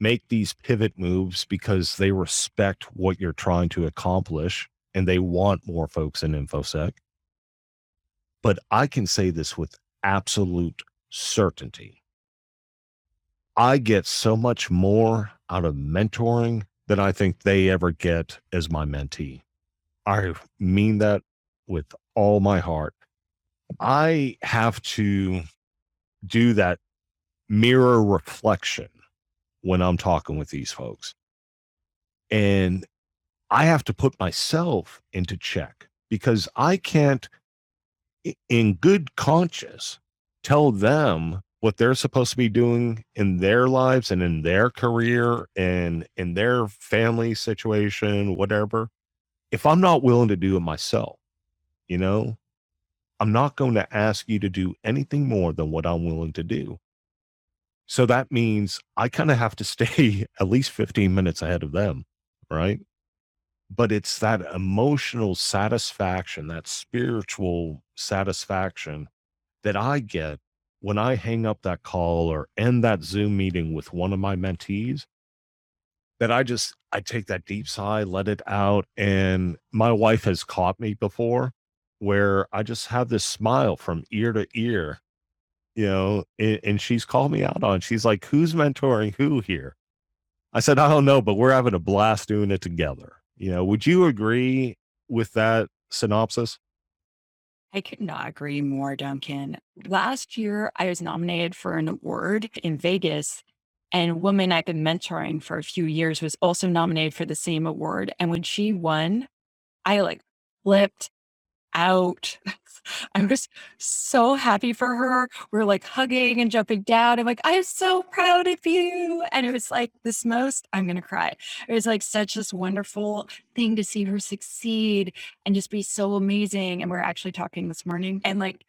B: make these pivot moves because they respect what you're trying to accomplish and they want more folks in infosec. But i can say this with absolute certainty. I get so much more out of mentoring than i think they ever get as my mentee. I mean that with all my heart i have to do that mirror reflection when i'm talking with these folks and I have to put myself into check because I can't, in good conscience, tell them what they're supposed to be doing in their lives and in their career and in their family situation, whatever, if I'm not willing to do it myself. You know, I'm not going to ask you to do anything more than what I'm willing to do. So that means I kind of have to stay at least 15 minutes ahead of them, right? but it's that emotional satisfaction, that spiritual satisfaction that I get when I hang up that call or end that Zoom meeting with one of my mentees that I just I take that deep sigh, let it out, and my wife has caught me before where I just have this smile from ear to ear, you know, and, and she's called me out on. She's like, "Who's mentoring who here?" I said, "I don't know, but we're having a blast doing it together." You know, would you agree with that synopsis?
C: I could not agree more, Duncan. Last year, I was nominated for an award in Vegas, and a woman I've been mentoring for a few years was also nominated for the same award. And when she won, I like flipped out. I was so happy for her. We're like hugging and jumping down. I'm like, I'm so proud of you. And it was like this most, I'm going to cry. It was like such this wonderful thing to see her succeed and just be so amazing. And we're actually talking this morning. And like,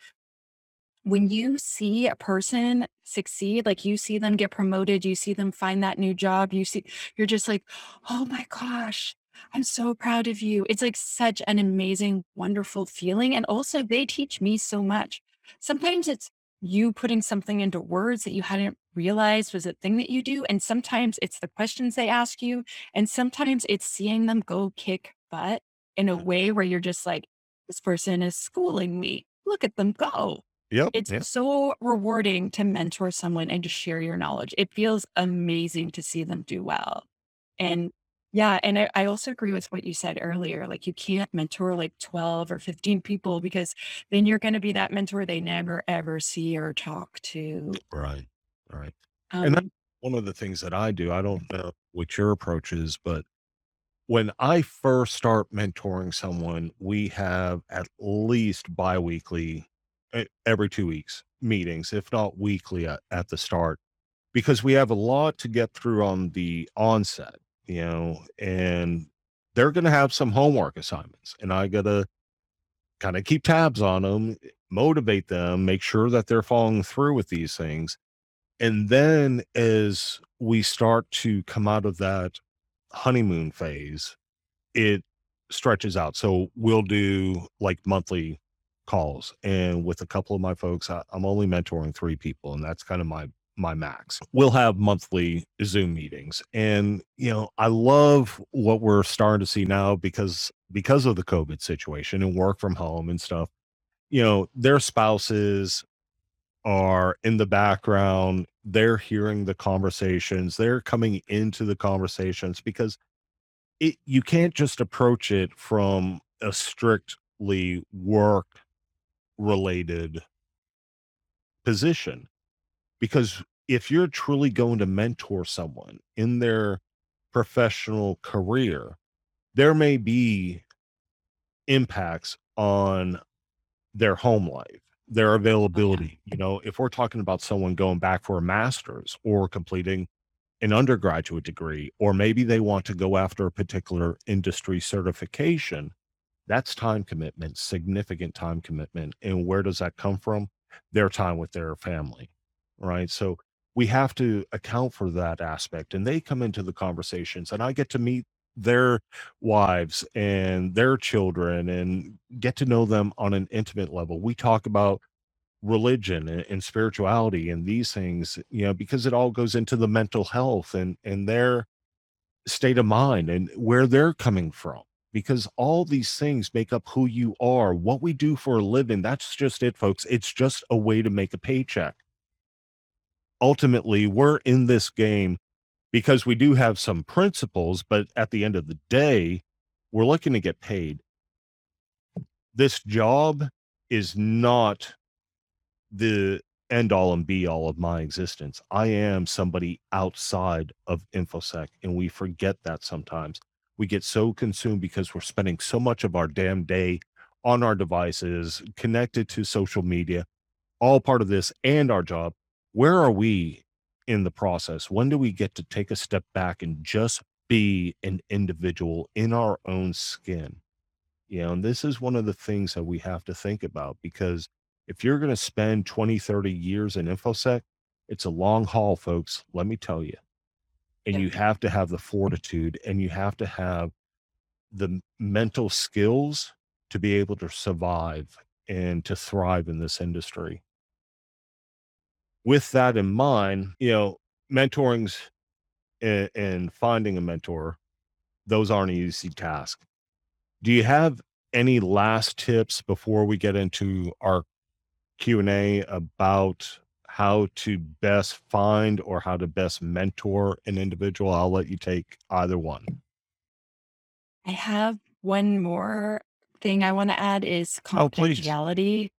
C: when you see a person succeed, like you see them get promoted, you see them find that new job, you see, you're just like, oh my gosh, I'm so proud of you. It's like such an amazing, wonderful feeling. And also, they teach me so much. Sometimes it's you putting something into words that you hadn't realized was a thing that you do. And sometimes it's the questions they ask you. And sometimes it's seeing them go kick butt in a mm. way where you're just like, this person is schooling me. Look at them go.
B: Yep.
C: It's
B: Yeah.
C: so rewarding to mentor someone and to share your knowledge. It feels amazing to see them do well. And yeah, and I, I also agree with what you said earlier. Like you can't mentor like 12 or 15 people because then you're going to be that mentor they never ever see or talk to.
B: Right. Right. And that's
C: Um,
B: one of the things that I do. I don't know what your approach is, but when I first start mentoring someone, we have at least biweekly, e- every two weeks meetings, if not weekly at, at the start, because we have a lot to get through on the onset, you know, and they're going to have some homework assignments, and I got to kind of keep tabs on them, eh, motivate them, make sure that they're following through with these things. And then as we start to come out of that honeymoon phase, it stretches out. So we'll do like monthly calls, and with a couple of my folks, I, I'm only mentoring three people, and that's kind of my my max. We'll have monthly Zoom meetings, and you know, I love what we're starting to see now because because of the COVID situation and work from home and stuff. You know, their spouses are in the background. They're hearing the conversations. They're coming into the conversations because it you can't just approach it from a strictly work related position because if you're truly going to mentor someone in their professional career there may be impacts on their home life their
C: oh
B: availability you know if we're talking about someone going back for a master's or completing an undergraduate degree, or maybe they want to go after a particular industry certification, that's time commitment, significant time commitment. And where does that come from? Their time with their family, right? So we have to account for that aspect. And they come into the conversations, and I get to meet their wives and their children and get to know them on an intimate level. We talk about religion and, spirituality and these things you know because it all goes into the mental health and and their state of mind and where they're coming from because all these things make up who you are what we do for a living that's just it folks it's just a way to make a paycheck ultimately we're in this game because we do have some principles but at the end of the day we're looking to get paid this job is not the end all and be all of my existence. I am somebody outside of InfoSec, and we forget that sometimes. We get so consumed because we're spending so much of our damn day on our devices, connected to social media, all part of this and our job. Where are we in the process? When do we get to take a step back and just be an individual in our own skin? You know, and this is one of the things that we have to think about because if you're going to spend 20, 30 years in InfoSec, it's a long haul, folks. Let me tell you. And you have to have the fortitude and you have to have the mental skills to be able to survive and to thrive in this industry. With that in mind, you know, mentoring's and, and finding a mentor, those aren't an easy task. Do you have any last tips before we get into our Q&A about how to best find or how to best mentor an individual? I'll let you take either one.
C: I have one more thing I want to add is
B: Oh,
C: confidentiality.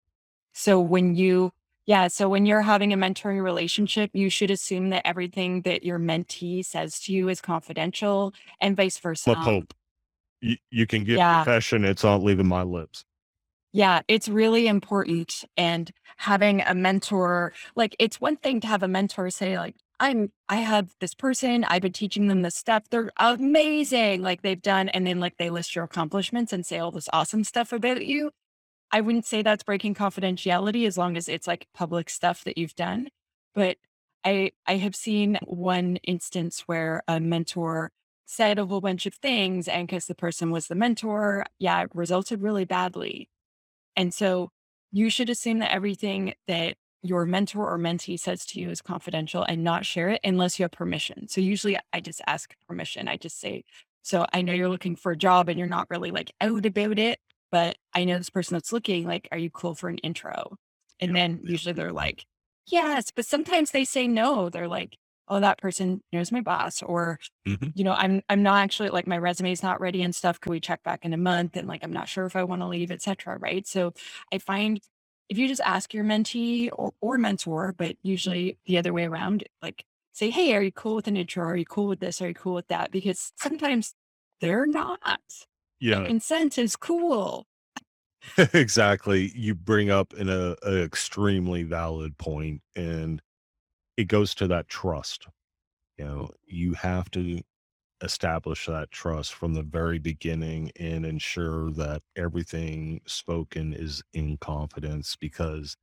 C: So when you, yeah, so when you're having a mentoring relationship, you should assume that everything that your mentee says to you is confidential and vice
B: I'm a
C: versa.
B: You, you can give
C: Yeah.
B: confession. It's not leaving my lips.
C: Yeah, it's really important. And having a mentor, like it's one thing to have a mentor say, like, I'm I have this person, I've been teaching them this stuff. They're amazing. Like they've done, and then like they list your accomplishments and say all this awesome stuff about you. I wouldn't say that's breaking confidentiality as long as it's like public stuff that you've done. But I I have seen one instance where a mentor said a whole bunch of things and because the person was the mentor, yeah, it resulted really badly. And so you should assume that everything that your mentor or mentee says to you is confidential and not share it unless you have permission. So usually I just ask permission. I just say, so I know you're looking for a job and you're not really like out about it, but I know this person that's looking, like, are you cool for an intro? And then usually they're like, yes, but sometimes they say no. They're like, oh, that person knows my boss, or
B: Mhm.
C: you know, I'm I'm not actually like my resume is not ready and stuff. Could we check back in a month? And like I'm not sure if I want to leave, etc. Right. So I find if you just ask your mentee or, or mentor, but usually the other way around, like say, hey, are you cool with an intro? Are you cool with this? Are you cool with that? Because sometimes they're not.
B: Yeah,
C: Consent is cool.
B: exactly. You bring up an a, a extremely valid point, and it goes to that trust. You know, you have to establish that trust from the very beginning and ensure that everything spoken is in confidence because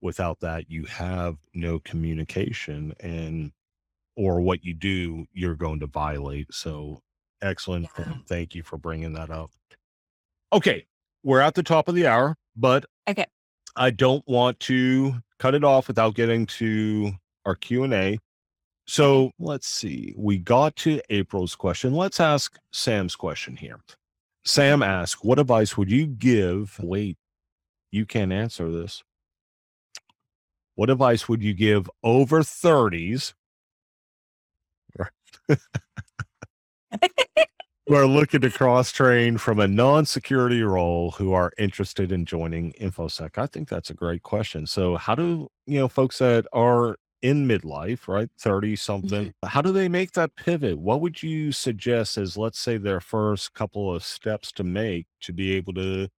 B: without that you have no communication and or what you do you're going to violate so excellent
C: Yeah.
B: thank you for bringing that up okay we're at the top of the hour but
C: Okay.
B: i don't want to cut it off without getting to our q&a so let's see. We got to April's question. Let's ask Sam's question here. Sam asked, What advice would you give? Wait, you can't answer this. What advice would you give over 30s who are looking to cross train from a non security role who are interested in joining InfoSec? I think that's a great question. So, how do you know folks that are in midlife, right? 30 something, mm-hmm. how do they make that pivot? What would you suggest as, let's say, their first couple of steps to make to be able to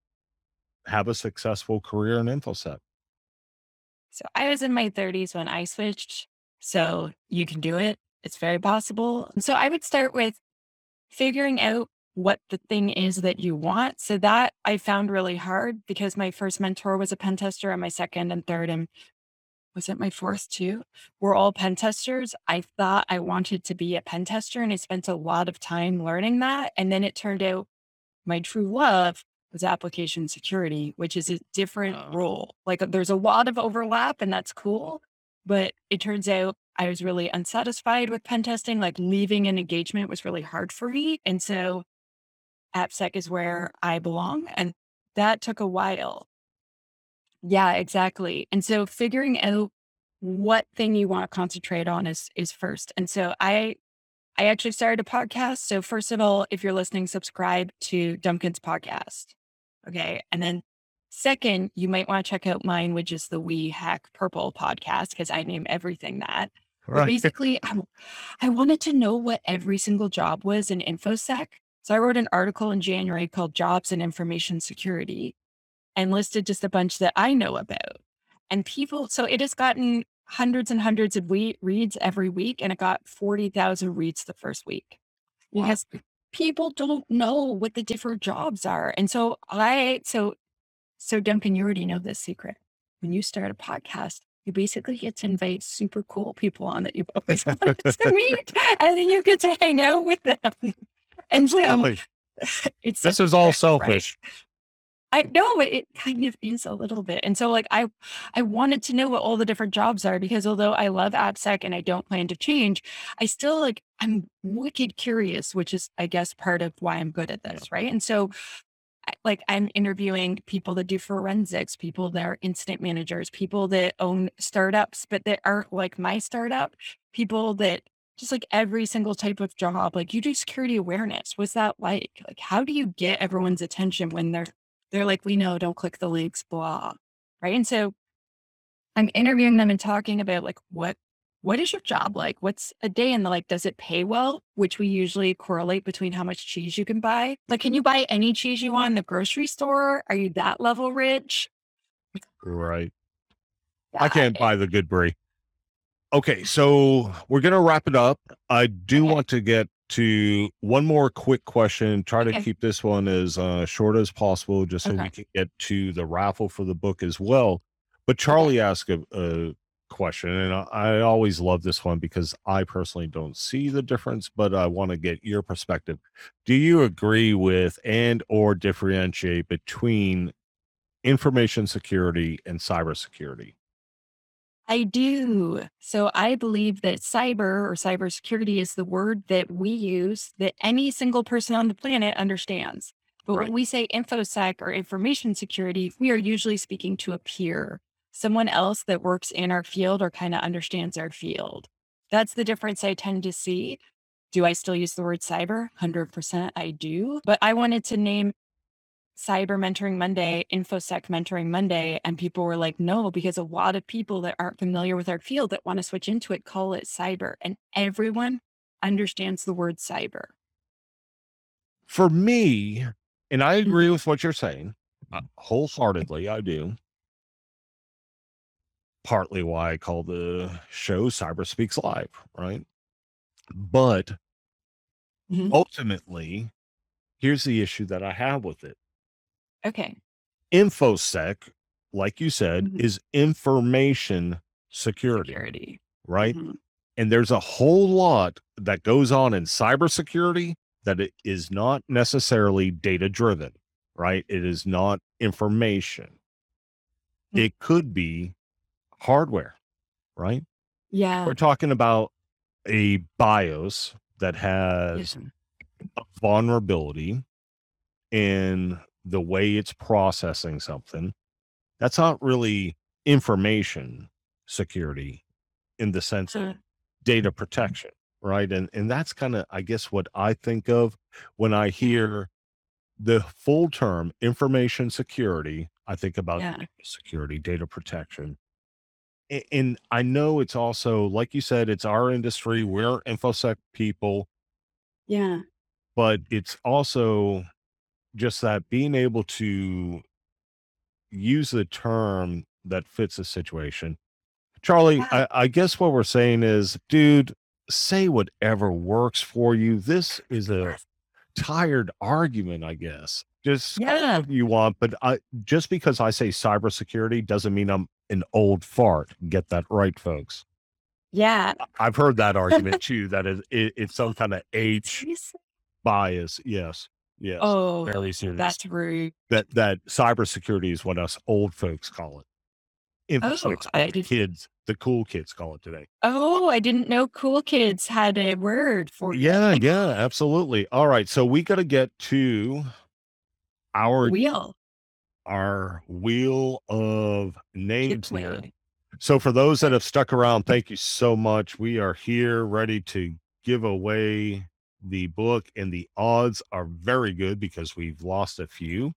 B: have a successful career in InfoSec?
C: So I was in my 30s when I switched. So you can do it. It's very possible. So I would start with figuring out what the thing is that you want. So that I found really hard because my first mentor was a pen tester and my second and third and was it my fourth too? We're all pen testers. I thought I wanted to be a pen tester and I spent a lot of time learning that. And then it turned out my true love was application security, which is a different
B: Oh.
C: role. Like there's a lot of overlap and that's cool. But it turns out I was really unsatisfied with pen testing. Like leaving an engagement was really hard for me. And so AppSec is where I belong. And that took a while. Yeah, exactly. And so figuring out what thing you want to concentrate on is is first. And so I I actually started a podcast. So first of all, if you're listening, subscribe to Duncan's podcast. Okay. And then second, you might want to check out mine, which is the We Hack Purple podcast, because I name everything that. But basically, I wanted to know what every single job was in InfoSec. So I wrote an article in January called Jobs and Information Security and listed just a bunch that I know about. And people, so it has gotten hundreds and hundreds of we- reads every week, and it got 40,000 reads the first week
B: Wow.
C: because people don't know what the different jobs are. And so I, so, so Duncan, you already know this secret. When you start a podcast, you basically get to invite super cool people on that you've always wanted to meet, and then you get to hang out with them. And so it's
B: This is all selfish.
C: I know it kind of is a little bit. And so like I I wanted to know what all the different jobs are because although I love AppSec and I don't plan to change, I still like I'm wicked curious, which is I guess part of why I'm good at this, right? And so like I'm interviewing people that do forensics, people that are incident managers, people that own startups, but that aren't like my startup, people that just like every single type of job, like you do security awareness. What's that like? Like, how do you get everyone's attention when they're they're like, we know, don't click the links, blah. Right. And so I'm interviewing them and talking about like what what is your job like? What's a day in the like? Does it pay well? Which we usually correlate between how much cheese you can buy. Like, can you buy any cheese you want in the grocery store? Are you that level rich?
B: Right. I can't buy the good brie. Okay, so we're gonna wrap it up. I do
C: Okay.
B: want to get to one more quick question. Try to keep this one as uh, short as possible, just so we can get to the raffle for the book as well. But Charlie asked a, a question, and I, I always love this one because I personally don't see the difference, but I want to get your perspective. Do you agree with and or differentiate between information security and cybersecurity?
C: I do. So I believe that cyber or cybersecurity is the word that we use that any single person on the planet understands. But
B: Right.
C: when we say infosec or information security, we are usually speaking to a peer, someone else that works in our field or kind of understands our field. That's the difference I tend to see. Do I still use the word cyber? 100% I do. But I wanted to name Cyber Mentoring Monday, InfoSec Mentoring Monday, and people were like, no, because a lot of people that aren't familiar with our field that want to switch into it call it cyber, and everyone understands the word cyber.
B: for me, and I
C: Mm-hmm.
B: agree with what you're saying uh, wholeheartedly, I do. Partly why I call the show Cyber Speaks Live, right? But
C: Mhm.
B: ultimately, here's the issue that I have with it.
C: Okay.
B: InfoSec, like you said,
C: Mhm.
B: is information security,
C: Security.
B: right?
C: Mhm.
B: And there's a whole lot that goes on in cybersecurity that it is not necessarily data driven, right? It is not information.
C: Mm.
B: It could be hardware, right?
C: Yeah.
B: We're talking about a BIOS that has a vulnerability in the way it's processing something. That's not really information security in the sense of data protection right and and that's kind of i guess what i think of when i hear the full term information security i think about
C: Yeah.
B: security data protection and i know it's also like you said it's our industry we're infosec people
C: Yeah.
B: but it's also just that being able to use the term that fits the situation Charlie,
C: Yeah.
B: I, I guess what we're saying is, dude, say whatever works for you. This is a tired argument, I guess. Just
C: Yeah.
B: you want, but I just because I say cybersecurity doesn't mean I'm an old fart. Get that right, folks.
C: Yeah.
B: I've heard that argument too. That is, it, it's some kind of age bias. Yes, yes,
C: Oh,
B: very serious.
C: that's rude.
B: that that cybersecurity is what us old folks call it.
C: Oh, I did.
B: kids, the cool kids call it today.
C: Oh, I didn't know cool kids had a word for it.
B: Yeah, yeah, absolutely. All right, so we got to get to our
C: Wheel.
B: our wheel of names here. So for those that have stuck around, thank you so much. We are here ready to give away the book and the odds are very good because we've lost a few.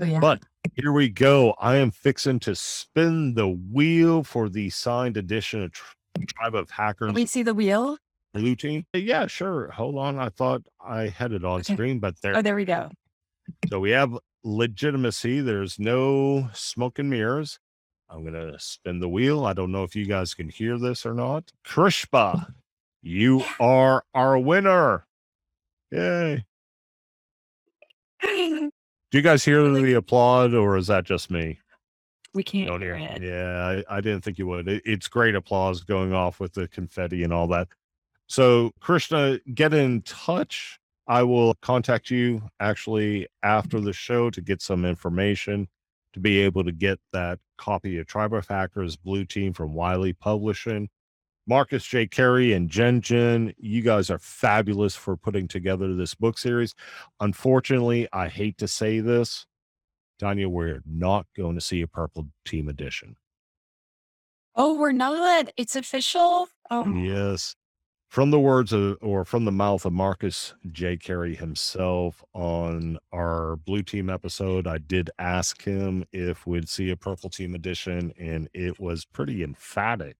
C: Oh, yeah.
B: But here we go. I am fixing to spin the wheel for the signed edition of Tr- Tribe of Hackers
C: Can we see the wheel?
B: Blue Team. Yeah, sure. Hold on. I thought I had it on
C: Okay.
B: screen, but there.
C: Oh, there we go.
B: So we have legitimacy. There's no smoke and mirrors. I'm going to spin the wheel. I don't know if you guys can hear this or not. Krishna, you are our winner. Yay. Do you guys hear the applaud or is that just me?
C: we can't
B: Don't
C: hear
B: hear.
C: it.
B: Yeah, I, I didn't think you would. It, it's great applause going off with the confetti and all that. So, Krishna, get in touch I will contact you actually after the show to get some information to be able to get that copy of Tribe Hackers Blue Team from Wiley Publishing. Marcus J. Carey and Jen Jin, you guys are fabulous for putting together this book series. Unfortunately, I hate to say this, Tanya, we're not going to see a Purple Team edition.
C: Oh, we're not. It's official. Oh,
B: Yes. From the words of, or from the mouth of Marcus J. Carey himself on our Blue Team episode, I did ask him if we'd see a Purple Team edition, and it was pretty emphatic.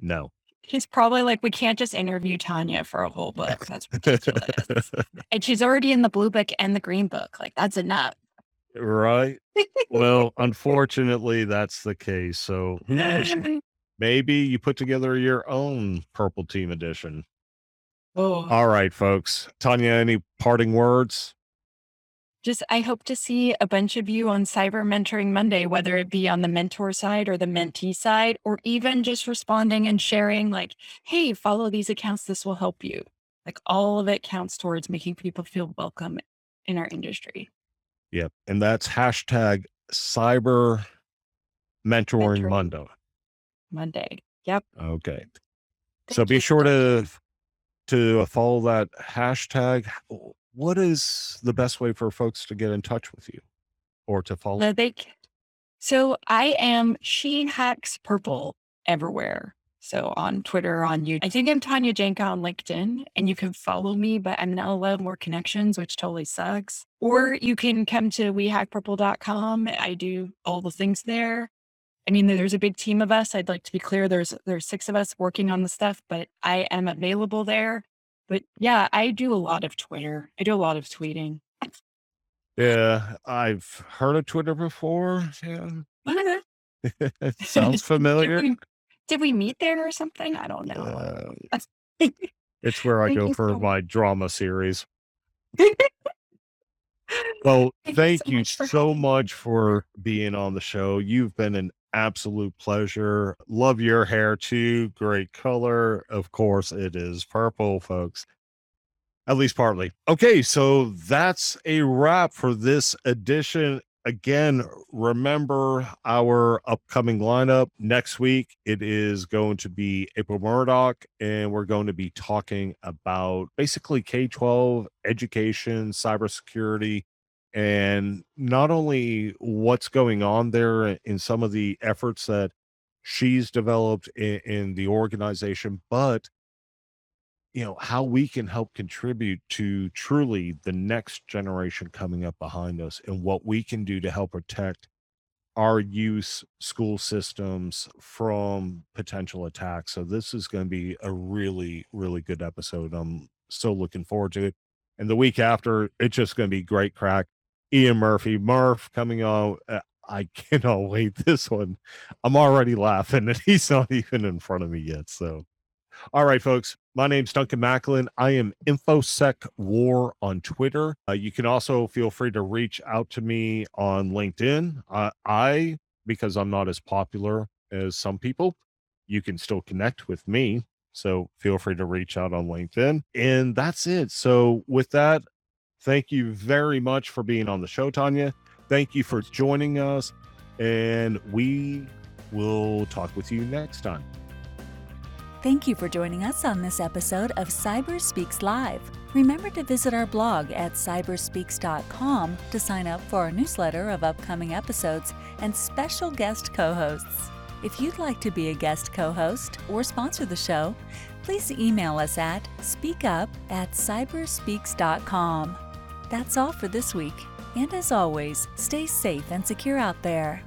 B: No.
C: he's probably like, we can't just interview Tanya for a whole book. That's ridiculous. and she's already in the blue book and the green book. Like, that's enough.
B: right. Well, unfortunately, that's the case. So maybe you put together your own Purple Team edition.
C: oh,
B: All right, folks. Tanya, any parting words?
C: just I hope to see a bunch of you on Cyber Mentoring Monday, whether it be on the mentor side or the mentee side, or even just responding and sharing, like, hey, follow these accounts. This will help you. Like, all of it counts towards making people feel welcome in our industry.
B: Yep. And that's hashtag cyber mentoring
C: Mentoring.
B: Monday.
C: Monday. Yep.
B: Okay. so be
C: you.
B: sure to to follow that hashtag. What is the best way for folks to get in touch with you or to follow?
C: Uh, they so I am she hacks purple everywhere. So on Twitter, on YouTube. I think I'm Tanya Janca on LinkedIn, and you can follow me, but I'm not allowed more connections, which totally sucks. Or you can come to wehackpurple.com. I do all the things there. I mean, there's a big team of us. I'd like to be clear. There's there's six of us working on the stuff, but I am available there. But yeah, I do a lot of Twitter. I do a lot of tweeting.
B: yeah, I've heard of Twitter before. Yeah. it sounds
C: Did
B: familiar.
C: we, did we meet there or something? I don't know.
B: Uh, it's where I
C: Thank
B: go for
C: so
B: my drama series. Well,
C: Thank you so
B: you
C: much for
B: so much for being on the show. You've been an absolute pleasure. Love your hair too. Great color. Of course, it is purple, folks. At least partly. Okay, so that's a wrap for this edition. Again, remember our upcoming lineup next week. It is going to be April Murdoch, and we're going to be talking about basically K 12 education, cybersecurity, and not only what's going on there in some of the efforts that she's developed in, in the organization, but you know how we can help contribute to truly the next generation coming up behind us and what we can do to help protect our youth school systems from potential attacks. So this is going to be a really really good episode. I'm so looking forward to it. And the week after it's just going to be great crack ian murphy murph coming on uh, i cannot wait this one i'm already laughing and he's not even in front of me yet so all right, folks. My name's Duncan McAlynn. I am InfoSec War on Twitter. Uh, you can also feel free to reach out to me on LinkedIn. Uh, I, because I'm not as popular as some people, you can still connect with me. So feel free to reach out on LinkedIn. And that's it. So, with that, thank you very much for being on the show, Tanya. Thank you for joining us. And we will talk with you next time.
A: Thank you for joining us on this episode of Cyber Speaks Live. Remember to visit our blog at cyberspeaks.com to sign up for our newsletter of upcoming episodes and special guest co hosts. If you'd like to be a guest co host or sponsor the show, please email us at speakup at cyberspeaks.com. That's all for this week. And as always, stay safe and secure out there.